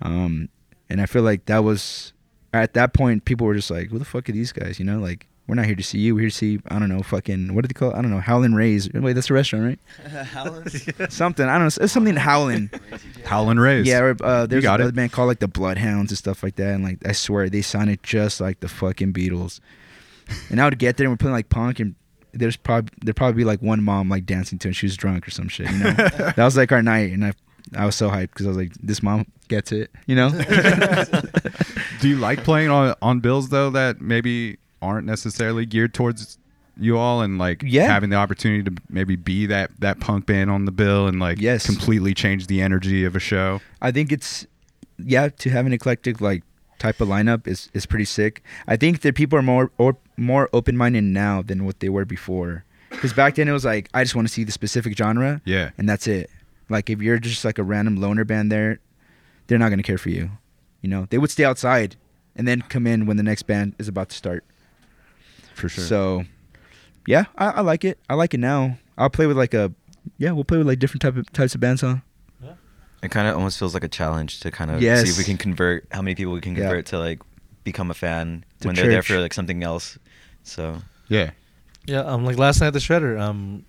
Um, and I feel like that was at that point people were just like, who the fuck are these guys? You know, like. We're not here to see you. We're here to see I don't know, fucking what do they call? It? I don't know, Howlin' Rays. Wait, that's a restaurant, right? something. I don't know. It's something howling. Howlin' Rays. Yeah, or, uh, there's got another it. band called like the Bloodhounds and stuff like that. And like I swear they sounded just like the fucking Beatles. And I would get there and we're playing like punk and there's probably there'd probably be like one mom like dancing to and she was drunk or some shit. You know, that was like our night and I I was so hyped because I was like, this mom gets it. You know. Do you like playing on on bills though that maybe aren't necessarily geared towards you all and like Yeah. having the opportunity to maybe be that that punk band on the bill and like Yes. completely change the energy of a show? I think it's yeah to have an eclectic like type of lineup is is pretty sick. I think that people are more or more open minded now than what they were before. Because back then it was like I just want to see the specific genre, Yeah. and that's it. Like if you're just like a random loner band there, they're not gonna care for you. You know, they would stay outside and then come in when the next band is about to start. For sure. So, yeah, I, I like it. I like it now. I'll play with like a yeah, we'll play with like different type of types of bands, huh? It kind of almost feels like a challenge to kind of see if we can convert how many people we can Yeah. convert to like become a fan To when they're there for like something else. So yeah. Yeah, um, like last night at the Shredder. Um,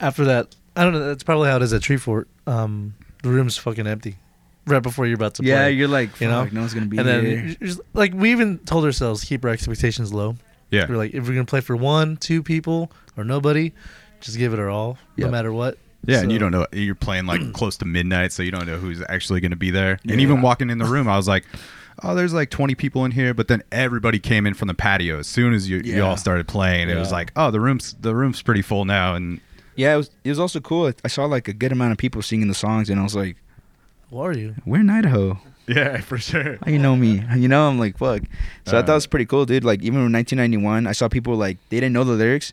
after that, I don't know. That's probably how it is at Treefort. Um, the room's fucking empty, right before you're about to play. Yeah, you're like, you know, fuck, no one's gonna be and then here. you're just- like we even told ourselves keep our expectations low. Yeah. We're like, if we're gonna play for one, two people, or nobody, just give it our all, Yep. no matter what. Yeah, and you don't know you're playing like close to midnight, so you don't know who's actually going to be there. And even walking in the room, I was like, "Oh, there's like 20 people in here," but then everybody came in from the patio as soon as you, you Yeah. all started playing. It was Yeah. like, "Oh, the room's the room's pretty full now." And Yeah, it was. It was also cool. I saw like a good amount of people singing the songs, and I was like, Who are you? "We're in Idaho. yeah, for sure. You know me? You know, I'm like, fuck." So I thought Uh, it was pretty cool, dude. Like even in 1991, I saw people like they didn't know the lyrics,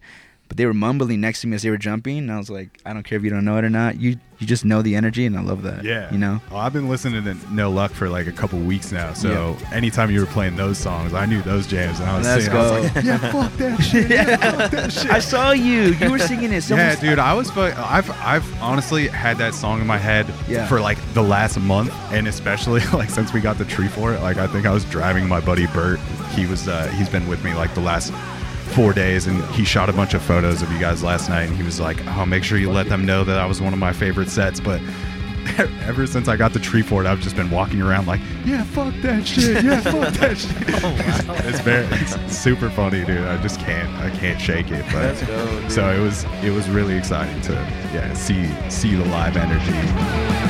but they were mumbling next to me as they were jumping, and I was like, "I don't care if you don't know it or not. You you just know the energy, and I love that." Yeah, you know. Well, I've been listening to No Luck for like a couple weeks now. So anytime you were playing those songs, I knew those jams, and I was Let's singing. I was like, "Yeah, fuck that shit. Yeah, fuck that shit." I saw you. You were singing it. Someone yeah, dude, I was. I've I've honestly had that song in my head Yeah. for like the last month, and especially like since we got the Treefort. Like I think I was driving my buddy Bert. He was uh, he's been with me like the last four days, and he shot a bunch of photos of you guys last night, and he was like, "Oh, make sure you let them know that I was one of my favorite sets." But ever since I got the Treefort, I've just been walking around like, "Yeah, fuck that shit. Yeah, fuck that shit." it's very it's super funny, dude. I just can't I can't shake it. But so it was it was really exciting to yeah see see the live energy.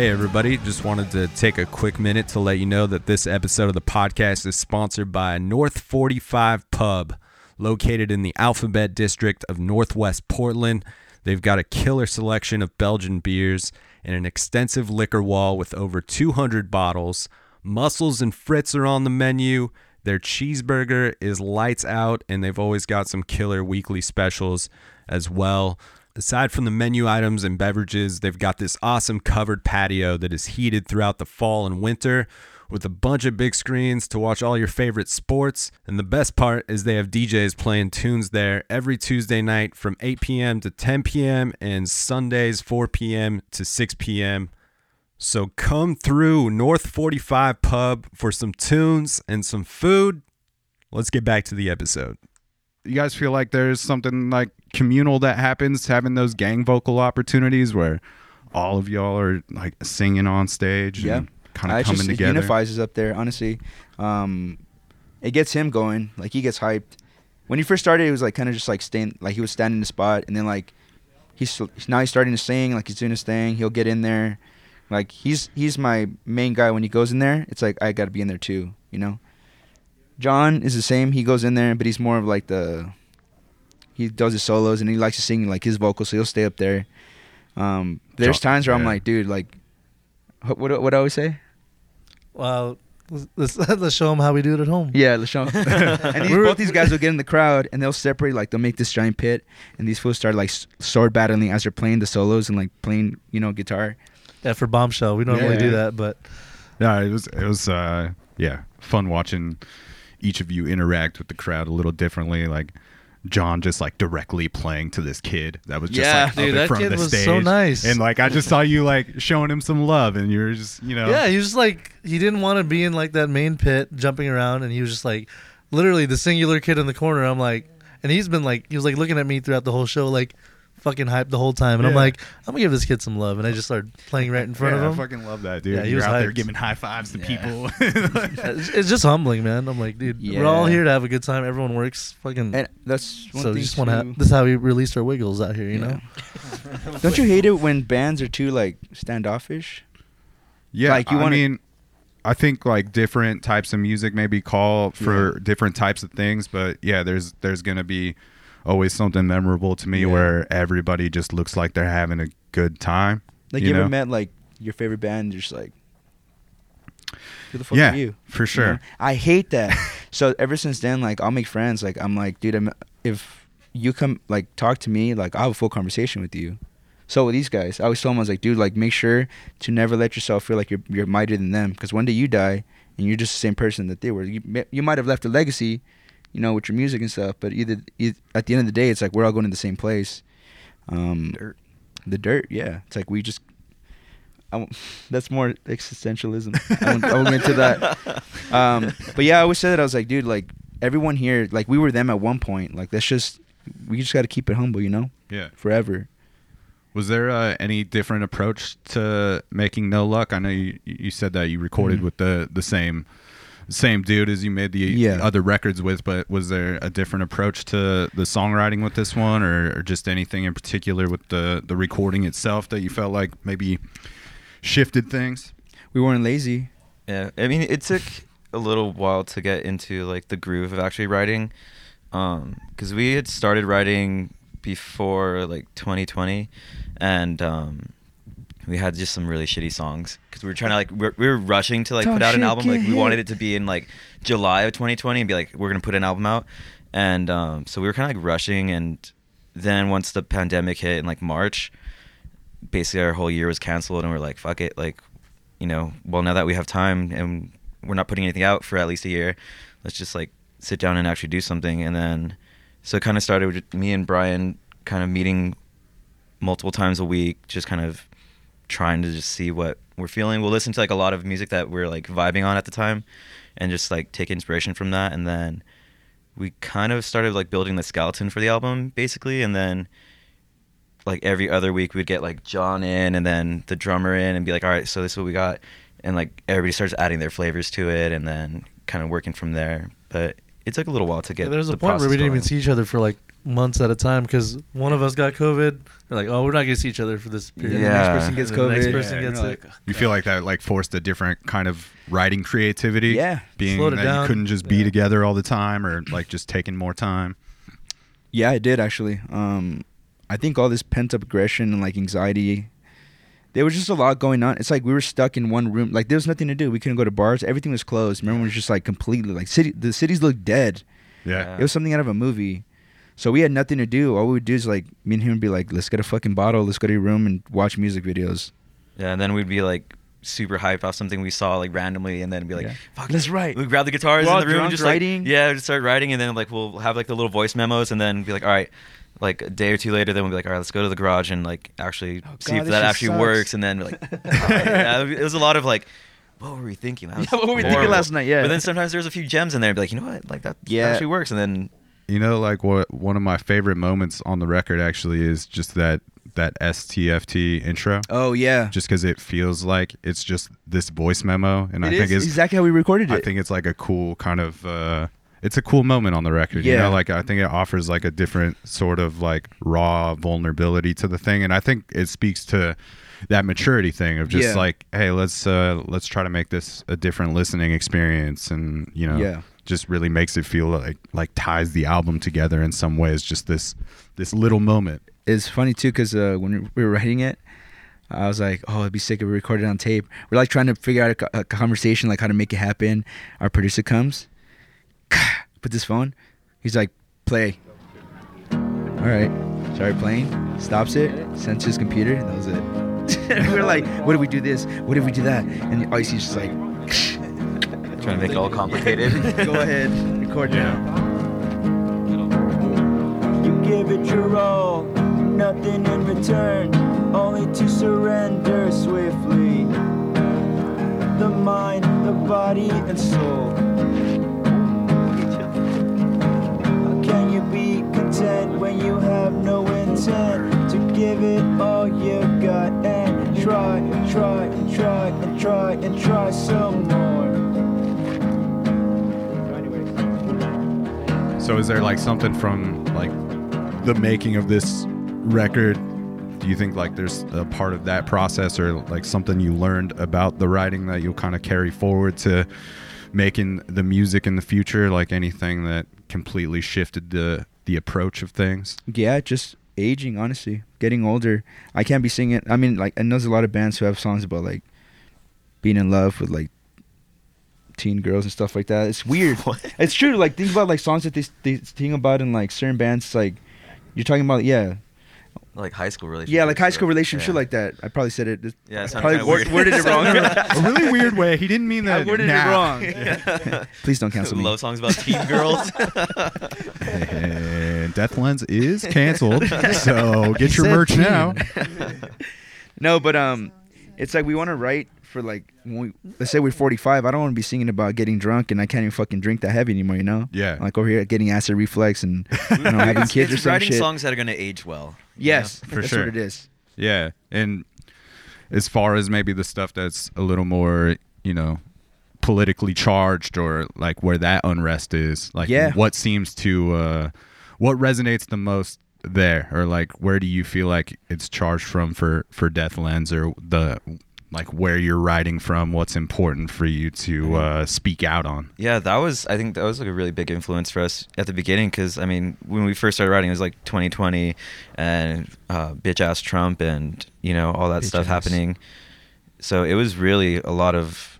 Hey, everybody. Just wanted to take a quick minute to let you know that this episode of the podcast is sponsored by North 45 Pub, located in the Alphabet District of Northwest Portland. They've got a killer selection of Belgian beers and an extensive liquor wall with over 200 bottles. Mussels and Frites are on the menu. Their cheeseburger is lights out, and they've always got some killer weekly specials as well. Aside from the menu items and beverages, they've got this awesome covered patio that is heated throughout the fall and winter with a bunch of big screens to watch all your favorite sports. And the best part is they have DJs playing tunes there every Tuesday night from 8 p.m. to 10 p.m. and Sundays 4 p.m. to 6 p.m. So come through North 45 Pub for some tunes and some food. Let's get back to the episode. You guys feel like there's something like communal that happens having those gang vocal opportunities where all of y'all are like singing on stage Yeah. and kind of coming just, together. It unifies us up there, honestly. Um, it gets him going. Like he gets hyped. When he first started, it was like kind of just like staying, like he was standing in the spot, and then like he's now he's starting to sing, like he's doing his thing. He'll get in there, like he's he's my main guy. When he goes in there, it's like I got to be in there too, you know. John is the same. He goes in there, but he's more of like the he does his solos and he likes to sing like his vocals, so he'll stay up there. Um, there's John- times where I'm yeah. like, dude, like, what what what I always say? Well, let's, let's show them how we do it at home. Yeah, let's show 'em. and these, both these guys will get in the crowd and they'll separate, like they'll make this giant pit, and these fools start like sword battling as they're playing the solos and like playing, you know, guitar. Yeah, for bombshell, we normally Yeah. do that, but Yeah, it was it was uh yeah, fun watching each of you interact with the crowd a little differently like John just like directly playing to this kid that was just Yeah, like dude, up in that front kid of the was so nice. And like I just saw you like showing him some love and you're just, you know. yeah, he was just like he didn't want to be in like that main pit jumping around, and he was just like literally the singular kid in the corner. I'm like, and he's been like he was like looking at me throughout the whole show, like fucking hyped the whole time, and I'm Yeah. like, I'm gonna give this kid some love, and I just started playing right in front yeah, of I him. fucking love that, dude. Yeah, he you're was out there hyped. giving high fives to Yeah. people. it's, it's just humbling, man. I'm like, dude, we're all Yeah. here to have a good time. Everyone works, fucking. And that's one so thing just want to. too- this is how we released our wiggles out here, you Yeah. know. Don't you hate it when bands are too like standoffish? Yeah, Like, you I wanna- mean, I think like different types of music maybe call for different types of things, but yeah, there's there's gonna be always something memorable to me Yeah. where everybody just looks like they're having a good time. Like you you, know? ever met like your favorite band? You're just like, who the fuck Yeah, are you? for You sure. know? I hate that. so ever since then, like I'll make friends. Like I'm like, dude, I'm, if you come like talk to me, like I'll have a full conversation with you. So with these guys, I always tell them I was like, dude, like make sure to never let yourself feel like you're you're mightier than them, because one day you die and you're just the same person that they were. You you might have left a legacy, you know, with your music and stuff, but either, eith at the end of the day, it's like we're all going to the same place. Um, Dirt. The dirt, yeah. It's like we just. I that's more existentialism. I won't, I won't get into that. Um, but yeah, I always said that I was like, dude, like everyone here, like we were them at one point. Like that's just we just got to keep it humble, you know, Yeah. forever. Was there uh, any different approach to making No Luck? I know you, you said that you recorded Mhm. with the the same same dude as you made the Yeah. other records with, but was there a different approach to the songwriting with this one, or, or just anything in particular with the the recording itself that you felt like maybe shifted things? We weren't lazy. Yeah, I mean, it took a little while to get into like the groove of actually writing, because we had started writing before like 2020, and um, we had just some really shitty songs because we were trying to like we're, we were rushing to like Talk put out an shit, album. Like we hit. wanted it to be in like July of 2020 and be like we're gonna put an album out, and um, so we were kind of like rushing. And then once the pandemic hit in like March, basically our whole year was canceled, and we're like fuck it, like you know, well now that we have time and we're not putting anything out for at least a year, let's just like sit down and actually do something. And then so it kind of started with me and Brian kind of meeting multiple times a week, just kind of trying to just see what we're feeling. We'll listen to like a lot of music that we're like vibing on at the time and just like take inspiration from that. And then we kind of started like building the skeleton for the album basically. And then like every other week we'd get like John in and then the drummer in and be like, all right, so this is what we got. And like everybody starts adding their flavors to it and then kind of working from there. But it took a little while to get Yeah, there was a point where we didn't even see each other for like months at a time because one of us got COVID. They're like, oh, we're not gonna see each other for this period. And the Yeah. next person gets And the COVID. next person and gets you're it. You feel like that like forced a different kind of writing creativity. Yeah. Being Slowed it that you couldn't just be Yeah. together all the time or like just taking more time. Yeah, I did actually. Um, I think all this pent up aggression and like anxiety, there was just a lot going on. It's like we were stuck in one room. Like there was nothing to do. We couldn't go to bars. Everything was closed. Remember, it was just like completely like city. The cities looked dead. Yeah. It was something out of a movie. So we had nothing to do. All we would do is like me and him would be like, let's get a fucking bottle. Let's go to your room and watch music videos. Yeah, and then we'd be like super hyped off something we saw like randomly, and then be like, Yeah. "Fuck, Let's write." We grab the guitars We're in the room, and drunk just like, writing. yeah, just start writing, and then like we'll have like the little voice memos, and then be like, all right. Like a day or two later, then we'll be like, all right, let's go to the garage and like actually Oh, see God, if that actually sucks. works, and then be like, yeah, it was a lot of like, what were we thinking? That Yeah, what were we thinking last night? Yeah. But then sometimes there's a few gems in there, and be like, you know what, like that Yeah. actually works, and then You know, like what one of my favorite moments on the record actually is just that that STFT intro. Oh yeah, Just because it feels like it's just this voice memo, and I It think it's exactly how we recorded it. I think it's like a cool kind of uh it's a cool moment on the record. You Yeah. know, like I think it offers like a different sort of like raw vulnerability to the thing. And I think it speaks to that maturity thing of just Yeah. like, hey, let's uh let's try to make this a different listening experience and you know Yeah. Just really makes it feel like like ties the album together in some ways, just this this little moment. it's funny too because uh, when we were writing it, I was like, "Oh, it'd be sick if we recorded on tape." We're like trying to figure out a, a conversation, like how to make it happen. Our producer comes, put this phone. He's like, "Play." All right, started playing. Stops it, sends his computer, and that was it. we're like, "What if we do this? What if we do that?" And see is just like, trying to make it all complicated. "Go ahead, record now." You give it your all, nothing in return, only to surrender swiftly. The mind, the body, and soul. Can you be content when you have no intent to give it all you got and try, try, and try, and try, and try some more? So is there like something from like the making of this record? Do you think like there's a part of that process or like something you learned about the writing that you'll kind of carry forward to making the music in the future? Like anything that completely shifted the the approach of things? Yeah, just aging, honestly. Getting older. I can't be singing. I mean, like, know there's a lot of bands who have songs about, like, being in love with, like, teen girls and stuff like that. It's weird. It's true. Like, think about, like, songs that they, they sing about in, like, certain bands. It's like, you're talking about, yeah. like high school relationship. Yeah, like high school relationship, shit yeah. like that. I probably said it. Yeah, it I probably kinda word- weird. worded it wrong. a really weird way. He didn't mean I that. worded now. it wrong. Please don't cancel me. Love songs about teen girls. And Death Lens is canceled. so get your merch teen. now. no, but um, it's like we want to write for like when we let's say we're 45. I don't want to be singing about getting drunk and I can't even fucking drink that heavy anymore. You know? Yeah. Like over here getting acid reflux and you know having it's, kids or it's some writing shit. songs that are gonna age well. you yes, For that's sure. what it is. Yeah, and as far as maybe the stuff that's a little more, you know, politically charged or like where that unrest is, like Yeah. what seems to uh what resonates the most there or like where do you feel like it's charged from for for Death Lens or the like where you're writing from, what's important for you to uh speak out on. Yeah, that was. I think that was like a really big influence for us at the beginning because I mean, when we first started writing, it was like 2020 and uh, bitch ass Trump and you know all that Bitch stuff ass. happening. So it was really a lot of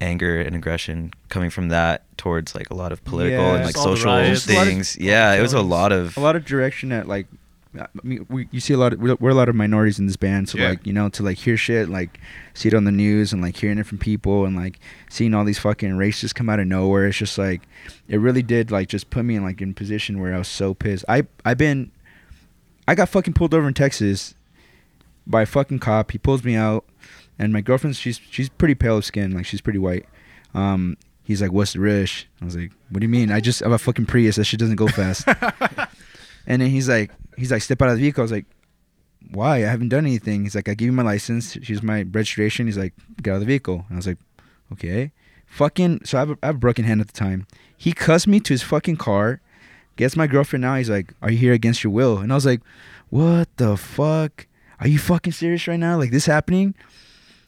anger and aggression coming from that towards like a lot of political Yeah. and like Just all the social riots. Of- things. yeah, it was a lot of. A lot of direction at like. I mean, we, you see a lot of we're, we're a lot of minorities in this band, so Yeah. like you know to like hear shit, like see it on the news and like hearing it from people and like seeing all these fucking races come out of nowhere. It's just like it really did like just put me in like in position where I was so pissed. I I've been I got fucking pulled over in Texas by a fucking cop. He pulls me out, and my girlfriend she's she's pretty pale of skin, like she's pretty white. Um, he's like, "What's the rish?" I was like, "What do you mean? I just have a fucking Prius. That shit doesn't go fast." and then he's like, he's like, "Step out of the vehicle." I was like, "Why? I haven't done anything." He's like, "I give you my license. Here's my registration." He's like, "Get out of the vehicle." And I was like, "Okay." Fucking. So I have a, I have a broken hand at the time. He cussed me to his fucking car. "Guess my girlfriend now." He's like, "Are you here against your will?" And I was like, "What the fuck? Are you fucking serious right now? Like this happening?"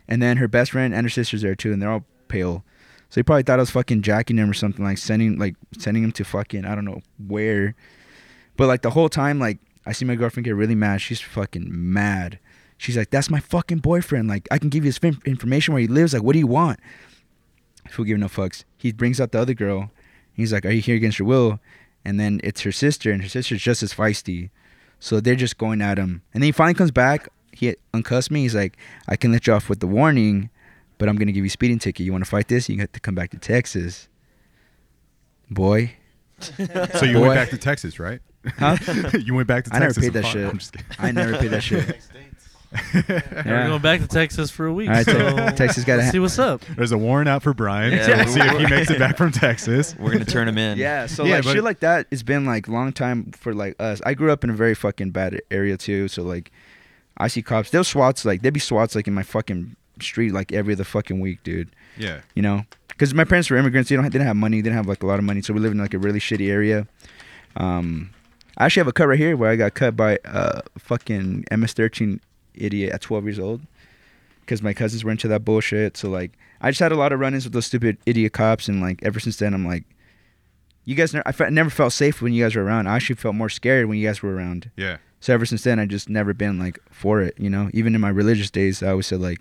And then her best friend and her sister's there too, and they're all pale. So he probably thought I was fucking jacking him or something, like sending like sending him to fucking I don't know where. But like the whole time, like I see my girlfriend get really mad. She's fucking mad. She's like, "That's my fucking boyfriend. Like I can give you his information where he lives. Like what do you want?" Who give no fucks. He brings out the other girl. He's like, "Are you here against your will?" And then it's her sister, and her sister's just as feisty. So they're just going at him. And then he finally comes back. He uncussed me. He's like, "I can let you off with the warning, but I'm gonna give you a speeding ticket. You want to fight this? You have to come back to Texas." Boy, So you Boy. went back to Texas, right? Huh? you went back to I never Texas. paid that and fought. shit. I'm just kidding. I never paid that shit. We're going back to Texas for a week. All right, so Te- Texas gotta let's see what's up. There's a warrant out for Brian. Yeah. So we'll see if he makes it back from Texas. We're gonna turn him in. Yeah, so Yeah, like but- shit like that, it's been like long time for like us. I grew up in a very fucking bad area too, so like I see cops. They'll SWATs like there'd be SWATs like in my fucking street like every other fucking week, dude. Yeah. You know, because my parents were immigrants. They don't they didn't have money. They didn't have like a lot of money, so we lived in like a really shitty area. Um, I actually have a cut right here where I got cut by a fucking MS-13 idiot at 12 years old. Because my cousins were into that bullshit. So like, I just had a lot of run-ins with those stupid idiot cops, and like ever since then, I'm like, you guys. Ne- I fe- never felt safe when you guys were around. I actually felt more scared when you guys were around. Yeah. So ever since then, I just never been like for it. You know, even in my religious days, I always said like,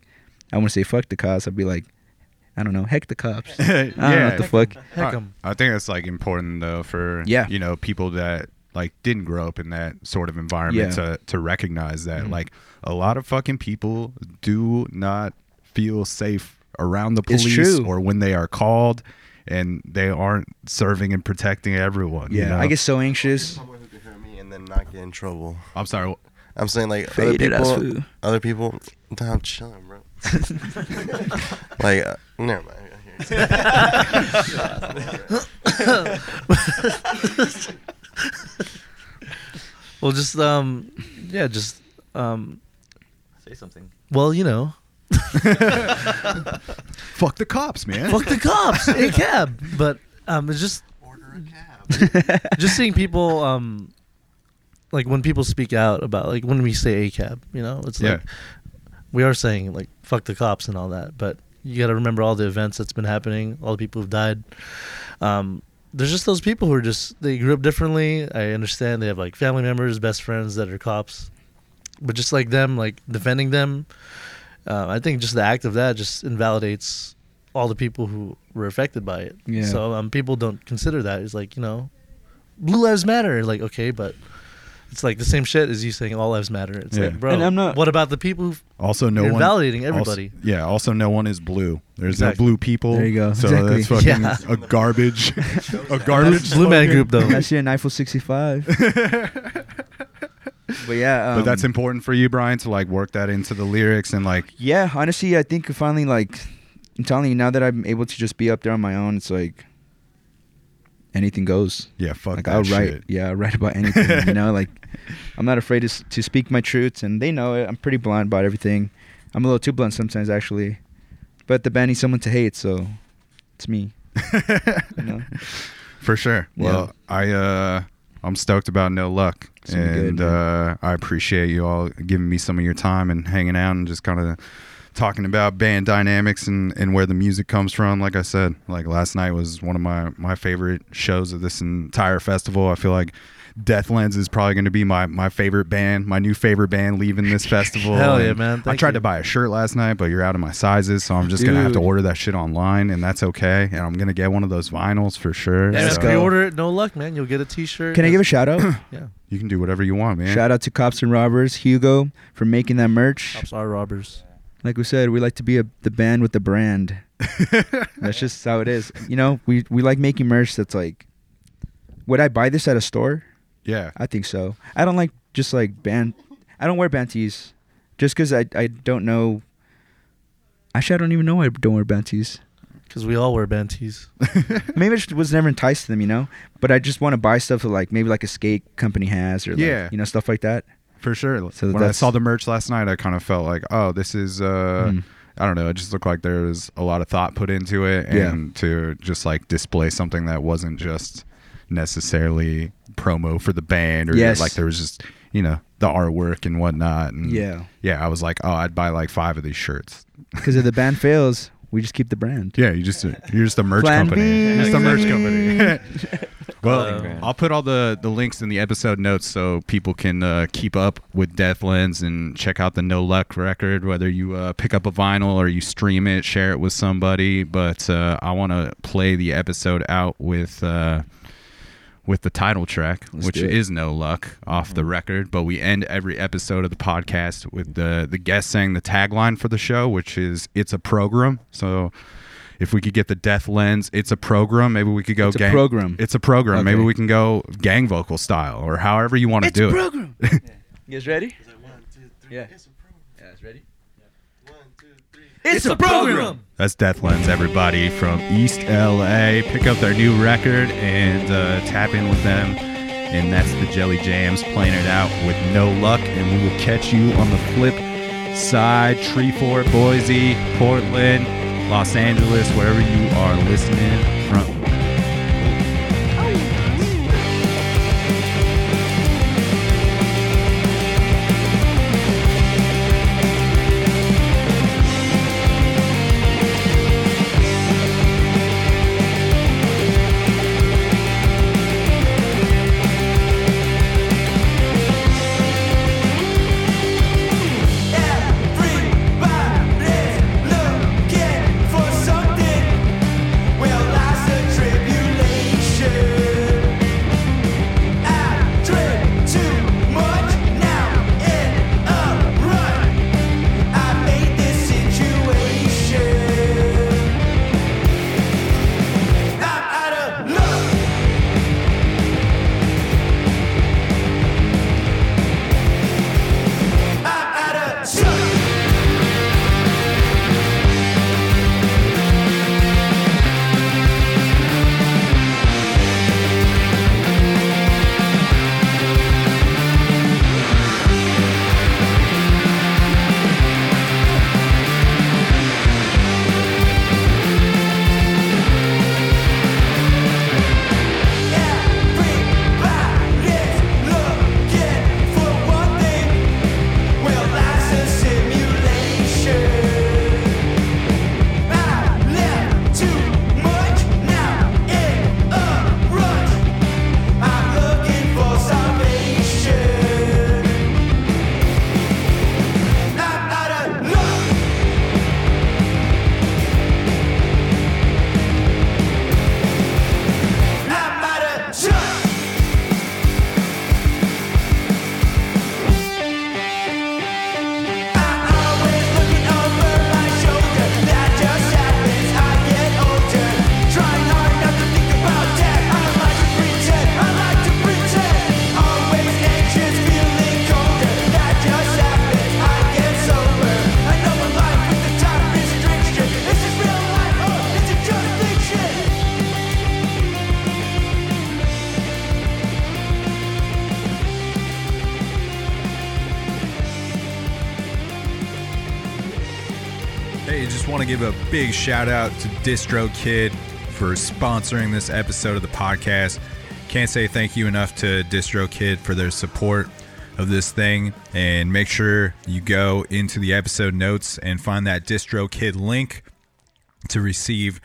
I want to say fuck the cops. I'd be like, I don't know, heck the cops. I don't know yeah. what the fuck. Heck I, 'em. I think it's like important though for Yeah. you know people that like didn't grow up in that sort of environment Yeah. to to recognize that Mhm. like a lot of fucking people do not feel safe around the police or when they are called and they aren't serving and protecting everyone. you Yeah, know? I get so anxious. Someone who can hear me and then not get in trouble. I'm sorry. I'm saying like Faded other people, food. other people. Nah, I'm chilling, bro. like, uh, never mind. Well, just um, yeah, just um, Say something. well, you know, Fuck the cops, man. fuck the cops, a cab. But um, it's just just seeing people um, like when people speak out about like when we say ACAB, you know, it's like we are saying like fuck the cops and all that, but you got to remember all the events that's been happening, all the people who've died. Um, there's just those people who are just they grew up differently. I understand they have like family members, best friends that are cops, but just like them, like defending them, uh, I think just the act of that just invalidates all the people who were affected by it. Yeah. So um, people don't consider that. It's like you know, blue lives matter. Like okay, but it's like the same shit as you saying all lives matter. It's Yeah. like bro, And I'm not- what about the people who Also, no You're one invalidating also- everybody. yeah. Also, no one is blue. There's Exactly. no blue people. There you go. So Exactly. that's fucking Yeah. a garbage. a garbage. Blue Man slogan. Group though. I see an Eiffel 65. but yeah, um, but that's important for you, Brian, to like work that into the lyrics and like Yeah, honestly, I think finally, like, I'm telling you, now that I'm able to just be up there on my own, it's like anything goes. yeah, fuck like that I'll write, shit. yeah, I'll write about anything. you know, like I'm not afraid to to speak my truths, and they know it. I'm pretty blunt about everything. I'm a little too blunt sometimes, actually. But the band needs someone to hate, so it's me. You know? For sure. Yeah. Well, I uh I'm stoked about no luck. Gonna good, and uh I appreciate you all giving me some of your time and hanging out and just kind of talking about band dynamics and, and where the music comes from. Like I said, like last night was one of my, my favorite shows of this entire festival. I feel like Death Lens is probably going to be my, my favorite band, my new favorite band leaving this festival. Hell yeah, And man. I tried you. to buy a shirt last night, but you're out of my sizes, so I'm just gonna have to order that shit online, and that's okay. And I'm gonna get one of those vinyls for sure. Yeah, So go. pre-order it. No luck, man. You'll get a T-shirt. Can I give a shout out? Yeah. You can do whatever you want, man. Shout out to Cops and Robbers, Hugo, for making that merch. Cops are robbers. Like we said, we like to be a, the band with the brand. that's just how it is. You know, we we like making merch that's like. Would I buy this at a store? Yeah. I think so. I don't like just like band. I don't wear band tees, just because I I don't know. Actually, I don't even know why I don't wear band tees. Because we all wear band tees. Maybe I just was never enticed to them, you know. But I just want to buy stuff that like maybe like a skate company has or like, Yeah. you know stuff like that. For sure. So when I saw the merch last night, I kind of felt like, oh, this is, uh, Mhm. I don't know, it just looked like there was a lot of thought put into it Yeah. and to just like display something that wasn't just, necessarily promo for the band or Yes. like there was just you know the artwork and whatnot. And Yeah. yeah, I was like, oh, I'd buy like five of these shirts. Because if the band fails, we just keep the brand. Yeah, you just you're just a merch Plan company. B. You're just a merch company. well, Um, I'll put all the the links in the episode notes so people can uh, keep up with Death Lens and check out the No Luck record. Whether you uh, pick up a vinyl or you stream it, share it with somebody. But uh, I want to play the episode out with. With the title track, Let's which is no luck off the mm-hmm. record, but we end every episode of the podcast with the the guest saying the tagline for the show, which is "It's a program." So, if we could get the Death Lens, it's a program. Maybe we could go It's a gang. program. It's a program. Maybe we can go gang vocal style or however you want to do it. It's a program. You guys ready? Yeah. Yeah, it's ready. It's a program. That's Death Lens, everybody from East LA. Pick up their new record and uh, tap in with them. And that's the Jelly Jams playing it out with no luck. And we will catch you on the flip side. Treefort, Boise, Portland, Los Angeles, wherever you are listening from. Big shout out to DistroKid for sponsoring this episode of the podcast. Can't say thank you enough to DistroKid for their support of this thing. And make sure you go into the episode notes and find that DistroKid link to receive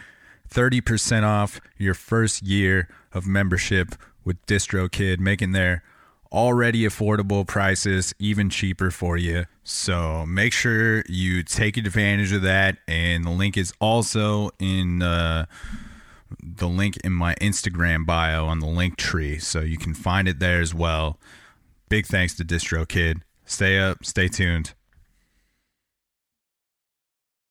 30% off your first year of membership with DistroKid, making their already affordable prices even cheaper for you. So make sure you take advantage of that. And the link is also in uh, the link in my Instagram bio on the link tree. So you can find it there as well. Big thanks to DistroKid. Stay up, stay tuned.